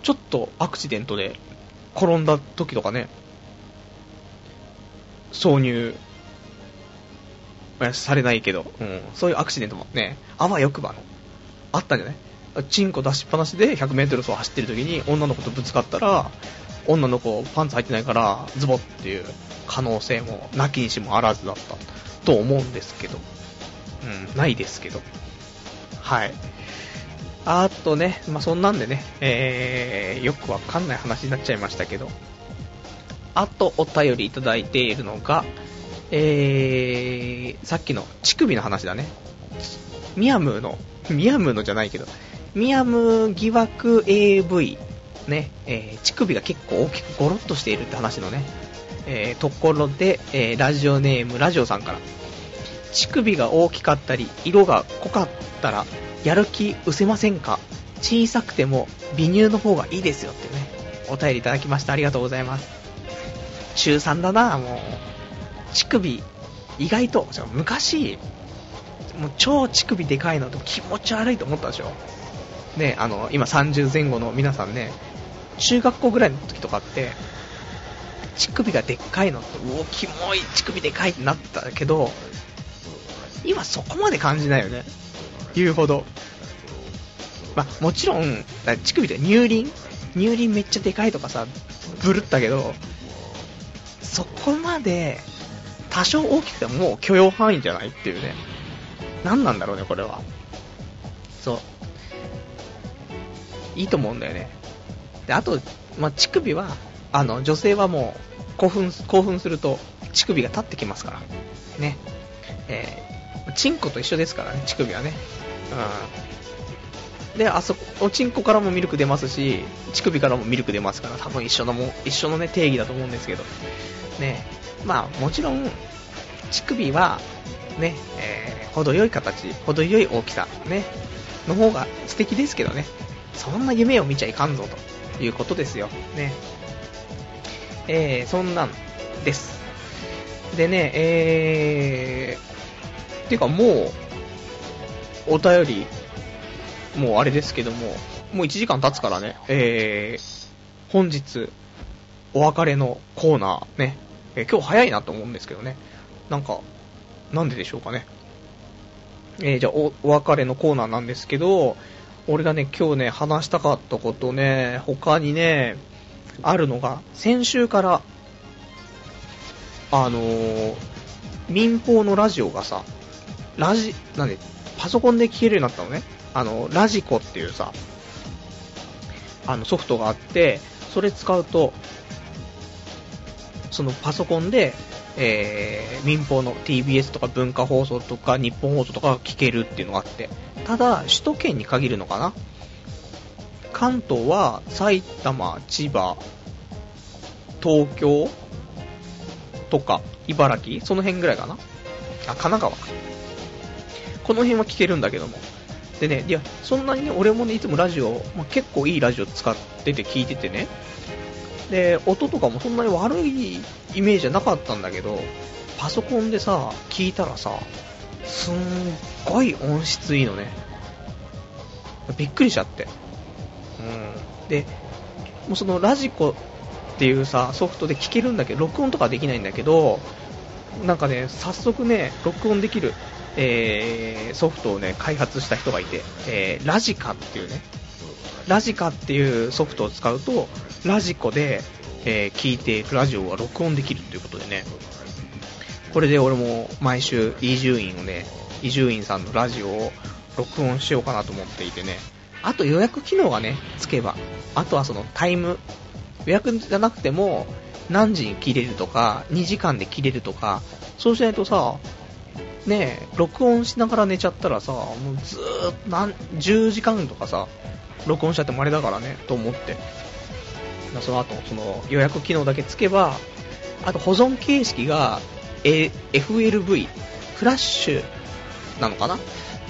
ちょっとアクシデントで転んだ時とかね、挿入されないけど、うん、そういうアクシデントもね、あわよくばの、あったんじゃない？チンコ出しっぱなしで 100m 走走ってる時に女の子とぶつかったら、女の子パンツ履いてないからズボっていう可能性もなきにしもあらずだったと思うんですけど、うん、ないですけど。はい。あとね、まあ、そんなんでね、えー、よくわかんない話になっちゃいましたけど、あとお便りいただいているのが、えー、さっきの乳首の話だね。ミヤムーの、ミヤムーのじゃないけど、ミヤム疑惑 AV、ね、えー、乳首が結構大きくゴロッとしているって話のね、えー、ところで、えー、ラジオネームラジオさんから、乳首が大きかったり、色が濃かったら、やる気失せませんか？小さくても微乳の方がいいですよってね、お便りいただきました。ありがとうございます。中3だな、もう。乳首、意外と、昔、もう超乳首でかいのと気持ち悪いと思ったでしょ？ね、あの、今30前後の皆さんね、中学校ぐらいの時とかって、乳首がでっかいのって、うお、キモい、乳首でかいってなったけど、今そこまで感じないよね。言うほど。まあ、もちろん、乳首で乳輪？乳輪めっちゃでかいとかさ、ブルったけど、そこまで、多少大きくてももう許容範囲じゃないっていうね。何なんだろうね、これは。そう。いいと思うんだよね。で、あと、まあ、乳首は、あの、女性はもう、興奮、興奮すると、乳首が立ってきますから。ね。え、チンコと一緒ですからね、乳首はね。うん。で、あそこ、おチンコからもミルク出ますし、乳首からもミルク出ますから、多分一緒のも、一緒のね、定義だと思うんですけど。ね。まあ、もちろん、乳首は、ね、えー、程よい形、程よい大きさ、ね、の方が素敵ですけどね。そんな夢を見ちゃいかんぞということですよ。ね。えー、そんなんです。でね、えー、てかもう、お便り、もうあれですけども、もう1時間経つからね、えー、本日、お別れのコーナーね、えー、今日早いなと思うんですけどね、なんか、なんででしょうかね。えー、じゃあお、お別れのコーナーなんですけど、俺がね、今日ね、話したかったことね、他にね、あるのが、先週から、あのー、民放のラジオがさ、ラジ、なんで、パソコンで聞けるようになったのね。あの、ラジコっていうさ、あのソフトがあって、それ使うと、そのパソコンで、えー、民放の TBS とか文化放送とか日本放送とか聞けるっていうのがあって、ただ、首都圏に限るのかな関東は埼玉、千葉、東京とか、茨城？その辺ぐらいかなあ、神奈川か。この辺は聞けるんだけども。でね、いや、そんなにね、俺もね、いつもラジオ、まあ、結構いいラジオ使ってて聞いててね。で、音とかもそんなに悪いイメージじゃなかったんだけど、パソコンでさ、聞いたらさ、すんごい音質いいのね。びっくりしちゃって。うん。で、もうそのラジコっていうさ、ソフトで聞けるんだけど、録音とかできないんだけど、なんかね、早速ね、録音できる、えー、ソフトをね、開発した人がいて、えー、ラジカっていうね、ラジカっていうソフトを使うと、ラジコで、えー、聞いているラジオが録音できるということでね、これで俺も毎週伊集院をね、伊集院さんのラジオを録音しようかなと思っていてね、あと予約機能がね、つけば、あとはそのタイム、予約じゃなくても、何時に切れるとか、2時間で切れるとか、そうしないとさ、ね録音しながら寝ちゃったらさ、もうずーっと何、10時間とかさ、録音しちゃってもあれだからね、と思って。その後、その予約機能だけつけば、あと保存形式が、A、FLV、フラッシュなのかな？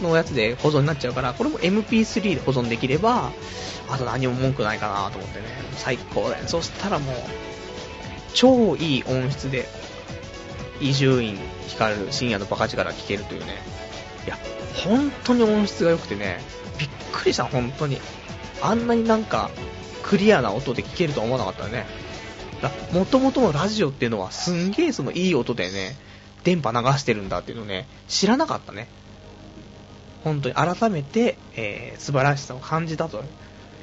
のやつで保存になっちゃうから、これも MP3 で保存できれば、あと何も文句ないかなと思ってね、最高だよね。そしたらもう、超いい音質で、伊集院光る深夜のバカ力聴けるというね。いや、本当に音質が良くてね、びっくりした、本当に。あんなになんか、クリアな音で聴けるとは思わなかったね。もともとのラジオっていうのはすんげえそのいい音でね、電波流してるんだっていうのね、知らなかったね。本当に改めて、えー、素晴らしさを感じたと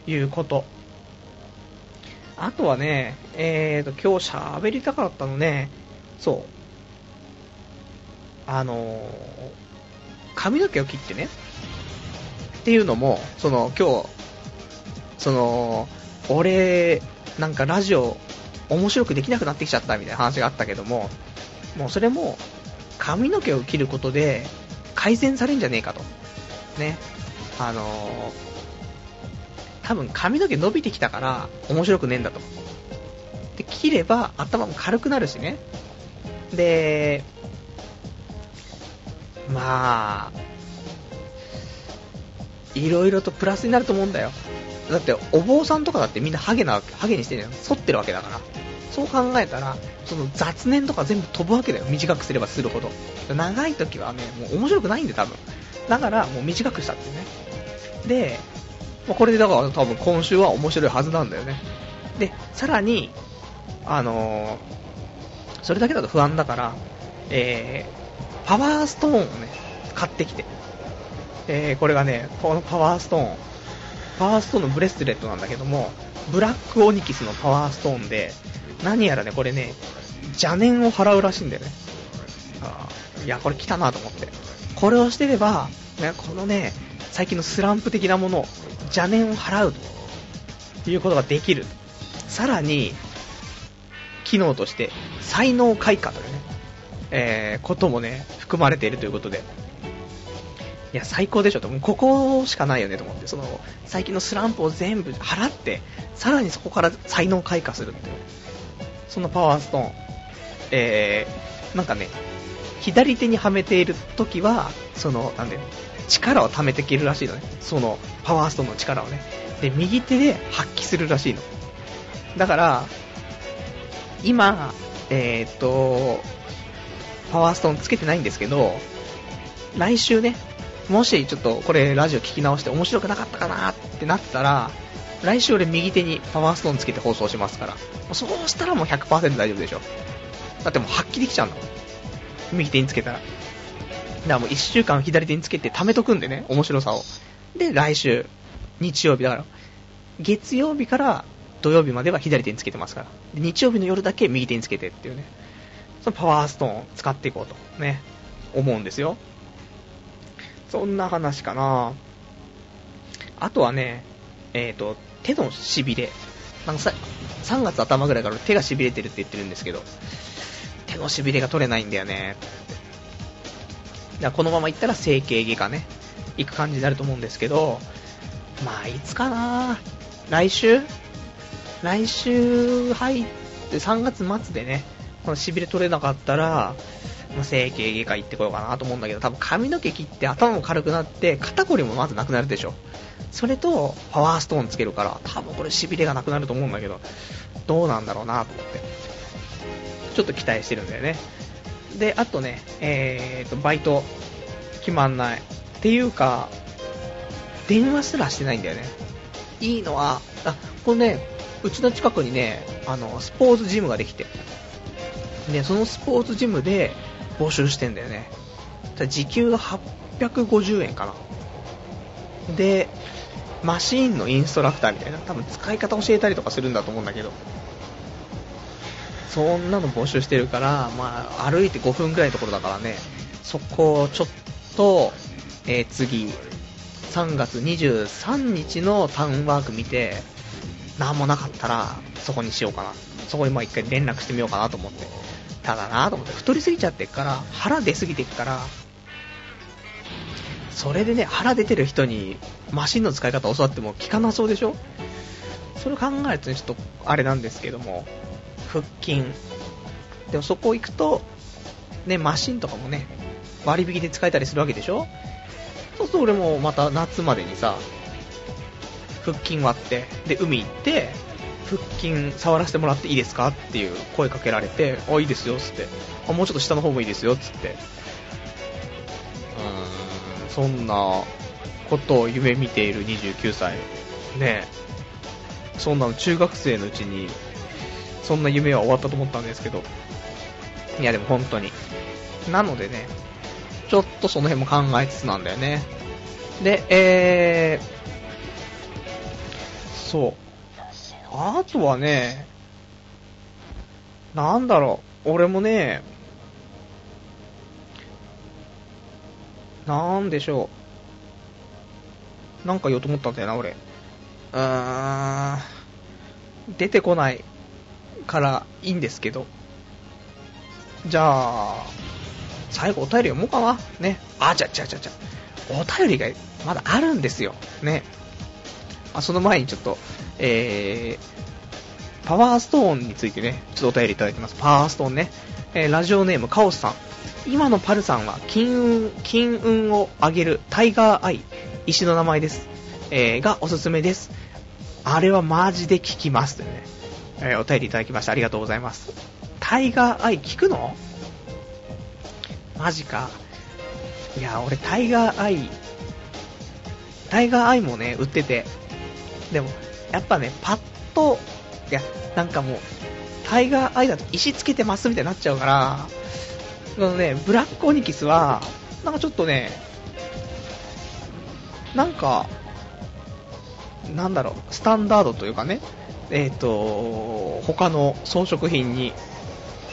いうこと。あとはね、えーと、今日喋りたかったのね、そう。あのー、髪の毛を切ってね、っていうのも、その、今日、その、俺、なんかラジオ、面白くできなくなってきちゃったみたいな話があったけども、もうそれも、髪の毛を切ることで、改善されるんじゃねえかと。ね。あのー、多分髪の毛伸びてきたから面白くねえんだと。で、切れば頭も軽くなるしね。で、まあ、いろいろとプラスになると思うんだよ。だって、お坊さんとかだってみんなハゲな、ハゲにしてる反ってるわけだから。そう考えたら、その雑念とか全部飛ぶわけだよ。短くすればするほど。長い時はね、もう面白くないんで、多分。だから、もう短くしたってね。で、まあ、これでだから多分今週は面白いはずなんだよね。で、さらに、あのー、それだけだと不安だから、えー、パワーストーンをね、買ってきて。えー、これがね、このパワーストーン、パワーストーンのブレスレットなんだけども、ブラックオニキスのパワーストーンで、何やらね、これね、邪念を払うらしいんだよね。あいや、これ来たなと思って。これをしてれば、ね、このね、最近のスランプ的なもの、邪念を払うということができる。さらに、機能として、才能開花というね、えー、こともね、含まれているということで、いや、最高でしょと、もうここしかないよねと思って、その、最近のスランプを全部払って、さらにそこから才能開花するっていう、そのパワーストーン、えー、なんかね、左手にはめている時は、その、なんで、力を溜めていけるらしいのね。その、パワーストーンの力をね。で、右手で発揮するらしいの。だから、今、えー、っと、パワーストーンつけてないんですけど、来週ね、もしちょっとこれラジオ聞き直して面白くなかったかなってなったら、来週俺右手にパワーストーンつけて放送しますから。そうしたらもう100%大丈夫でしょ。だってもう発揮できちゃうんだもん。右手につけたら。だからもう1週間左手につけて貯めとくんでね、面白さを。で、来週、日曜日だから、月曜日から土曜日までは左手につけてますから。日曜日の夜だけ右手につけてっていうね。そのパワーストーンを使っていこうと、ね、思うんですよ。そんな話かなあとはね、えっ、ー、と、手のしびれ。なんかさ、3月頭ぐらいから手がしびれてるって言ってるんですけど、手のしびれが取れないんだよね。だからこのまま行ったら整形外科ね、行く感じになると思うんですけど、まあ、いつかな来週？来週入って3月末でね、このしびれ取れなかったら、まあ、整形外科行ってこようかなと思うんだけど、多分髪の毛切って頭も軽くなって、肩こりもまずなくなるでしょ。それと、パワーストーンつけるから、多分これしびれがなくなると思うんだけど、どうなんだろうなと思って。ちょっと期待してるんだよね。で、あとね、えーと、バイト、決まんない。っていうか、電話すらしてないんだよね。いいのは、あ、これね、うちの近くにね、あの、スポーツジムができて、ね、そのスポーツジムで、募集してんだよね。時給が850円かな。で、マシーンのインストラクターみたいな、多分使い方教えたりとかするんだと思うんだけど、そんなの募集してるから、まあ、歩いて5分くらいのところだからね、そこをちょっと、えー、次、3月23日のタウンワーク見て、なんもなかったら、そこにしようかな。そこにまあ一回連絡してみようかなと思って。ただなと思って、太りすぎちゃってっから、腹出すぎてっから、それでね、腹出てる人にマシンの使い方教わっても効かなそうでしょ？それを考えるとね、ちょっとあれなんですけども、腹筋。でもそこ行くと、ね、マシンとかもね、割引で使えたりするわけでしょ？そうすると俺もまた夏までにさ、腹筋割って、で、海行って、腹筋触らせてもらっていいですかっていう声かけられて、あ、いいですよっ、つって。あ、もうちょっと下の方もいいですよっ、つって。うーん、そんなことを夢見ている29歳。ねえそんなの中学生のうちに、そんな夢は終わったと思ったんですけど。いや、でも本当に。なのでね、ちょっとその辺も考えつつなんだよね。で、えー、そう。あとはね、なんだろう、俺もね、なんでしょう。なんか言おうと思ったんだよな、俺。うーん、出てこないからいいんですけど。じゃあ、最後お便り読もうかな。ね。あ、じゃ、じゃ、じゃ、じゃ。お便りがまだあるんですよ。ね。あ、その前にちょっと、えー、パワーストーンについてね、ちょっとお便りいただいてます。パワーストーンね。えー、ラジオネームカオスさん。今のパルさんは金運、金運を上げるタイガーアイ、石の名前です。えー、がおすすめです。あれはマジで効きますというね、えー、お便りいただきました。ありがとうございます。タイガーアイ効くの？マジか。いや、俺タイガーアイ、タイガーアイもね、売ってて、でも、やっぱね、パッと、いや、なんかもう、タイガーアイだと石つけてますみたいになっちゃうから、そのね、ブラックオニキスは、なんかちょっとね、なんか、なんだろう、スタンダードというかね、えっ、と、他の装飾品に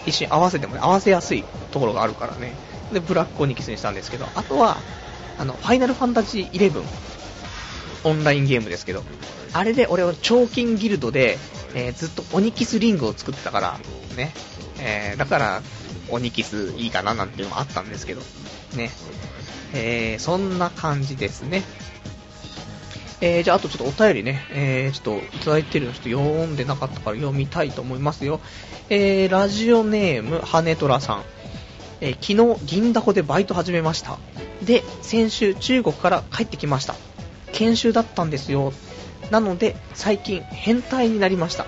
一緒に合わせてもね、合わせやすいところがあるからね、で、ブラックオニキスにしたんですけど、あとは、あの、ファイナルファンタジー11、オンラインゲームですけど、あれで俺は彫金ギルドで、えーずっとオニキスリングを作ってたから、ね、えーだから、オニキスいいかななんていうのもあったんですけど、ね、えーそんな感じですね。えーじゃあ、あとちょっとお便りね、えーちょっといただいてるのちょっと読んでなかったから読みたいと思いますよ。えーラジオネーム、羽虎さん。えー昨日、銀だこでバイト始めました。で、先週、中国から帰ってきました。研修だったんですよ。なので、最近、変態になりました。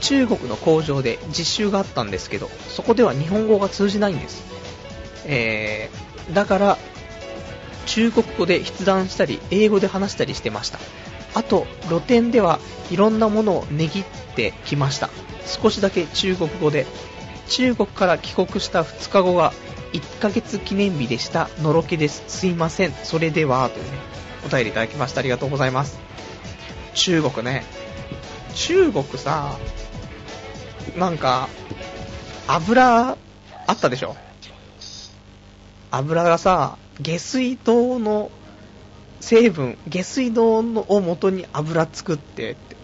中国の工場で実習があったんですけど、そこでは日本語が通じないんです。えー、だから、中国語で筆談したり、英語で話したりしてました。あと、露店ではいろんなものを値切ってきました。少しだけ中国語で。中国から帰国した2日後が1ヶ月記念日でした。のろけです。すいません。それでは、というね、お便りいただきました。ありがとうございます。中国ね。中国さ、なんか、油、あったでしょ？油がさ、下水道の成分、下水道のを元に油作ってって、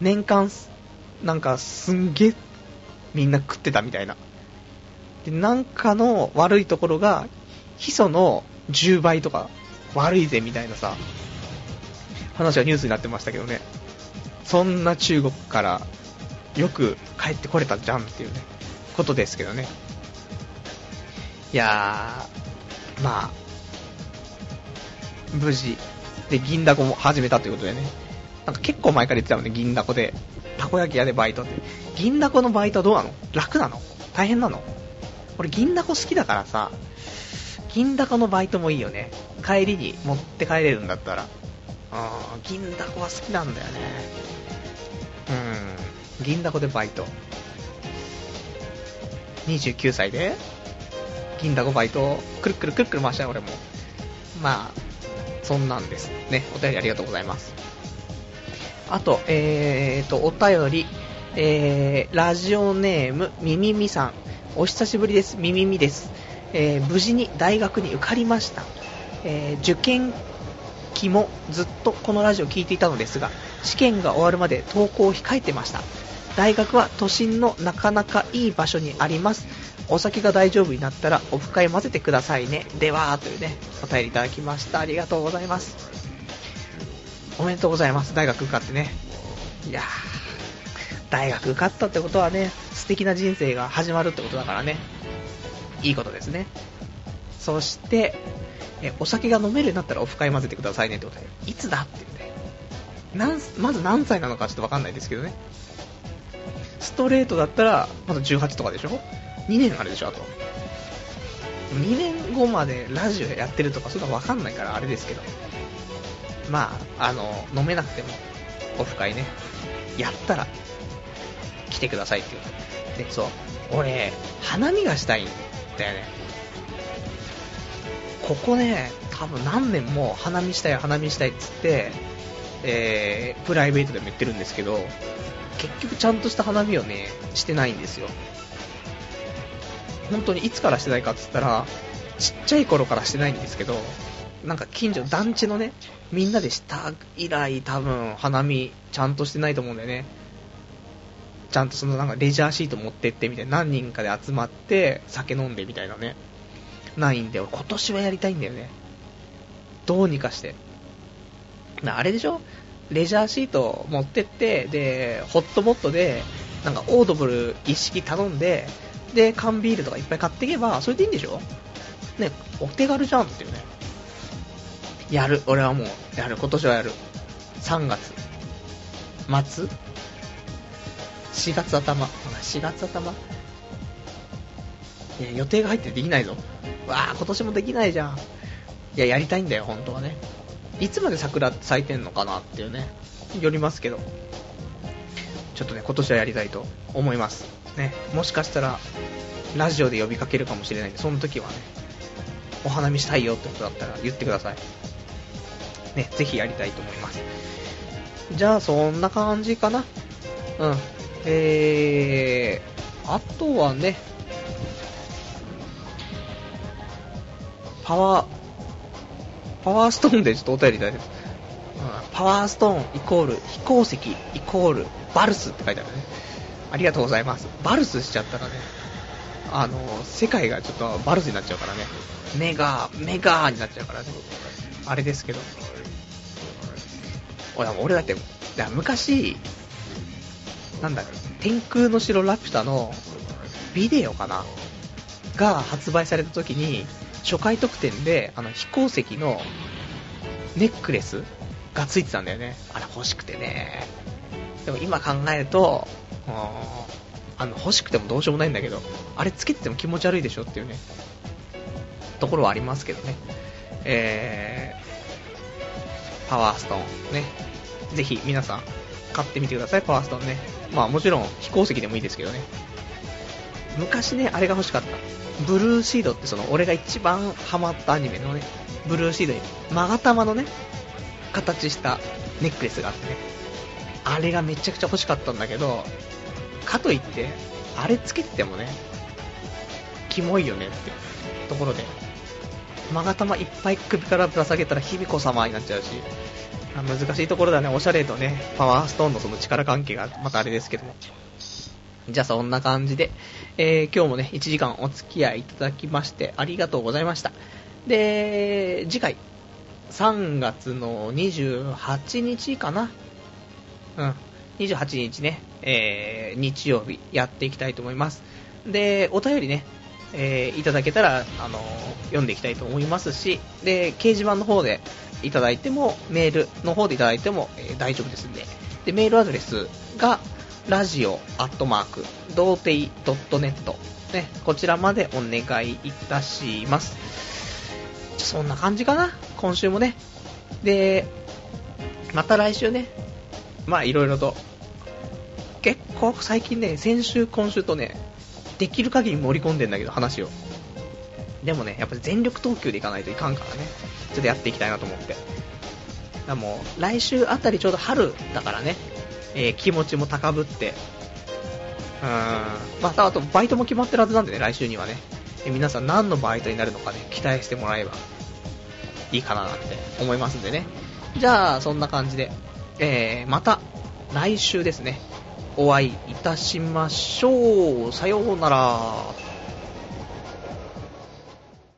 年間、なんかすんげえみんな食ってたみたいな。で、なんかの悪いところが、ヒ素の10倍とか悪いぜみたいなさ、話がニュースになってましたけどね。そんな中国からよく帰ってこれたじゃんっていうね、ことですけどね。いやー、まあ、無事、で、銀だこも始めたということでね。なんか結構前から言ってたもんね、銀だこで。たこ焼き屋でバイトって。銀だこのバイトはどうなの？楽なの？大変なの？俺銀だこ好きだからさ、銀だこのバイトもいいよね。帰りに持って帰れるんだったら。うん、銀だこは好きなんだよね。うん、銀だこでバイト。29歳で、銀だこバイト、くるくるくるくる回したよ、俺も。まあ、そんなんです。ね、お便りありがとうございます。あと、えーと、お便り、えー、ラジオネーム、みみみさん。お久しぶりです、みみみです。えー、無事に大学に受かりました。えー、受験期もずっとこのラジオを聞いていたのですが、試験が終わるまで投稿を控えてました。大学は都心のなかなかいい場所にあります。お酒が大丈夫になったらオフ会混ぜてくださいね。では、というね、お便りいただきました。ありがとうございます。おめでとうございます。大学受かってね。いやー、大学受かったってことはね、素敵な人生が始まるってことだからね。いいことですね。そして、えお酒が飲めるようになったらオフ会混ぜてくださいねってことで、いつだっていうね。なまず何歳なのかちょっとわかんないですけどね。ストレートだったら、まだ18とかでしょ ?2 年あるでしょ、あと。2年後までラジオやってるとか、そういうのわかんないからあれですけど。まあ、あの、飲めなくても、オフ会ね、やったら、来てくださいっていう。で、そう、俺、花見がしたいんだよね。ここね、多分何年も花見したい、花見したいっつって、えー、プライベートでも言ってるんですけど、結局ちゃんとした花見をね、してないんですよ。本当にいつからしてないかっつったら、ちっちゃい頃からしてないんですけど、なんか近所、団地のね、みんなでした以来多分花見ちゃんとしてないと思うんだよね。ちゃんとそのなんかレジャーシート持ってってみたいな、何人かで集まって酒飲んでみたいなね。ないんで、俺今年はやりたいんだよね。どうにかして。あれでしょ？レジャーシート持ってって、で、ホットモットで、なんかオードブル一式頼んで、で、缶ビールとかいっぱい買っていけば、それでいいんでしょ？ね、お手軽じゃんっていうね。やる。俺はもう、やる。今年はやる。3月。末 ?4 月頭。4月頭いや、予定が入ってできないぞ。わあ、今年もできないじゃん。いや、やりたいんだよ、本当はね。いつまで桜咲いてんのかなっていうね。よりますけど。ちょっとね、今年はやりたいと思います。ね、もしかしたら、ラジオで呼びかけるかもしれないんで、その時はね、お花見したいよってことだったら言ってください。ね、ぜひやりたいと思います。じゃあ、そんな感じかな。うん。えー、あとはね、パワー、パワーストーンでちょっとお便りいただいて。うん、パワーストーンイコール飛行石イコールバルスって書いてあるね。ありがとうございます。バルスしちゃったらね、あの、世界がちょっとバルスになっちゃうからね。メガー、メガーになっちゃうからね。あれですけど。俺だって、昔、なんだろう、天空の城ラピュタのビデオかな？が発売された時に、初回特典で、あの、飛行石のネックレスがついてたんだよね。あれ欲しくてね。でも今考えると、あの、欲しくてもどうしようもないんだけど、あれつけてても気持ち悪いでしょっていうね、ところはありますけどね。えー、パワーストーンね。ぜひ皆さん買ってみてください、パワーストーンね。まあもちろん飛行石でもいいですけどね。昔ね、あれが欲しかった。ブルーシードってその、俺が一番ハマったアニメのね、ブルーシードに、勾玉のね、形したネックレスがあってね、あれがめちゃくちゃ欲しかったんだけど、かといって、あれつけてもね、キモいよねってところで、勾玉いっぱい首からぶら下げたら卑弥呼様になっちゃうし、難しいところだね、おしゃれとね、パワーストーンのその力関係がまたあれですけども。じゃあそんな感じで、えー、今日もね、1時間お付き合いいただきましてありがとうございました。で、次回、3月の28日かなうん、28日ね、えー、日曜日やっていきたいと思います。で、お便りね、えー、いただけたら、あのー、読んでいきたいと思いますし、で、掲示板の方でいただいても、メールの方でいただいても、えー、大丈夫ですんで、で、メールアドレスが、ラジオアットマーク、童貞 .net、ね、こちらまでお願いいたします。そんな感じかな、今週もね。で、また来週ね、まあいろいろと、結構最近ね、先週、今週とね、できる限り盛り込んでんだけど、話を。でもね、やっぱり全力投球でいかないといかんからね、ちょっとやっていきたいなと思って。だもう、来週あたりちょうど春だからね、えー、気持ちも高ぶって、うーん、またあとバイトも決まってるはずなんでね、来週にはね。え皆さん何のバイトになるのかね、期待してもらえばいいかななんて思いますんでね。じゃあ、そんな感じで、えー、また来週ですね、お会いいたしましょう。さようなら。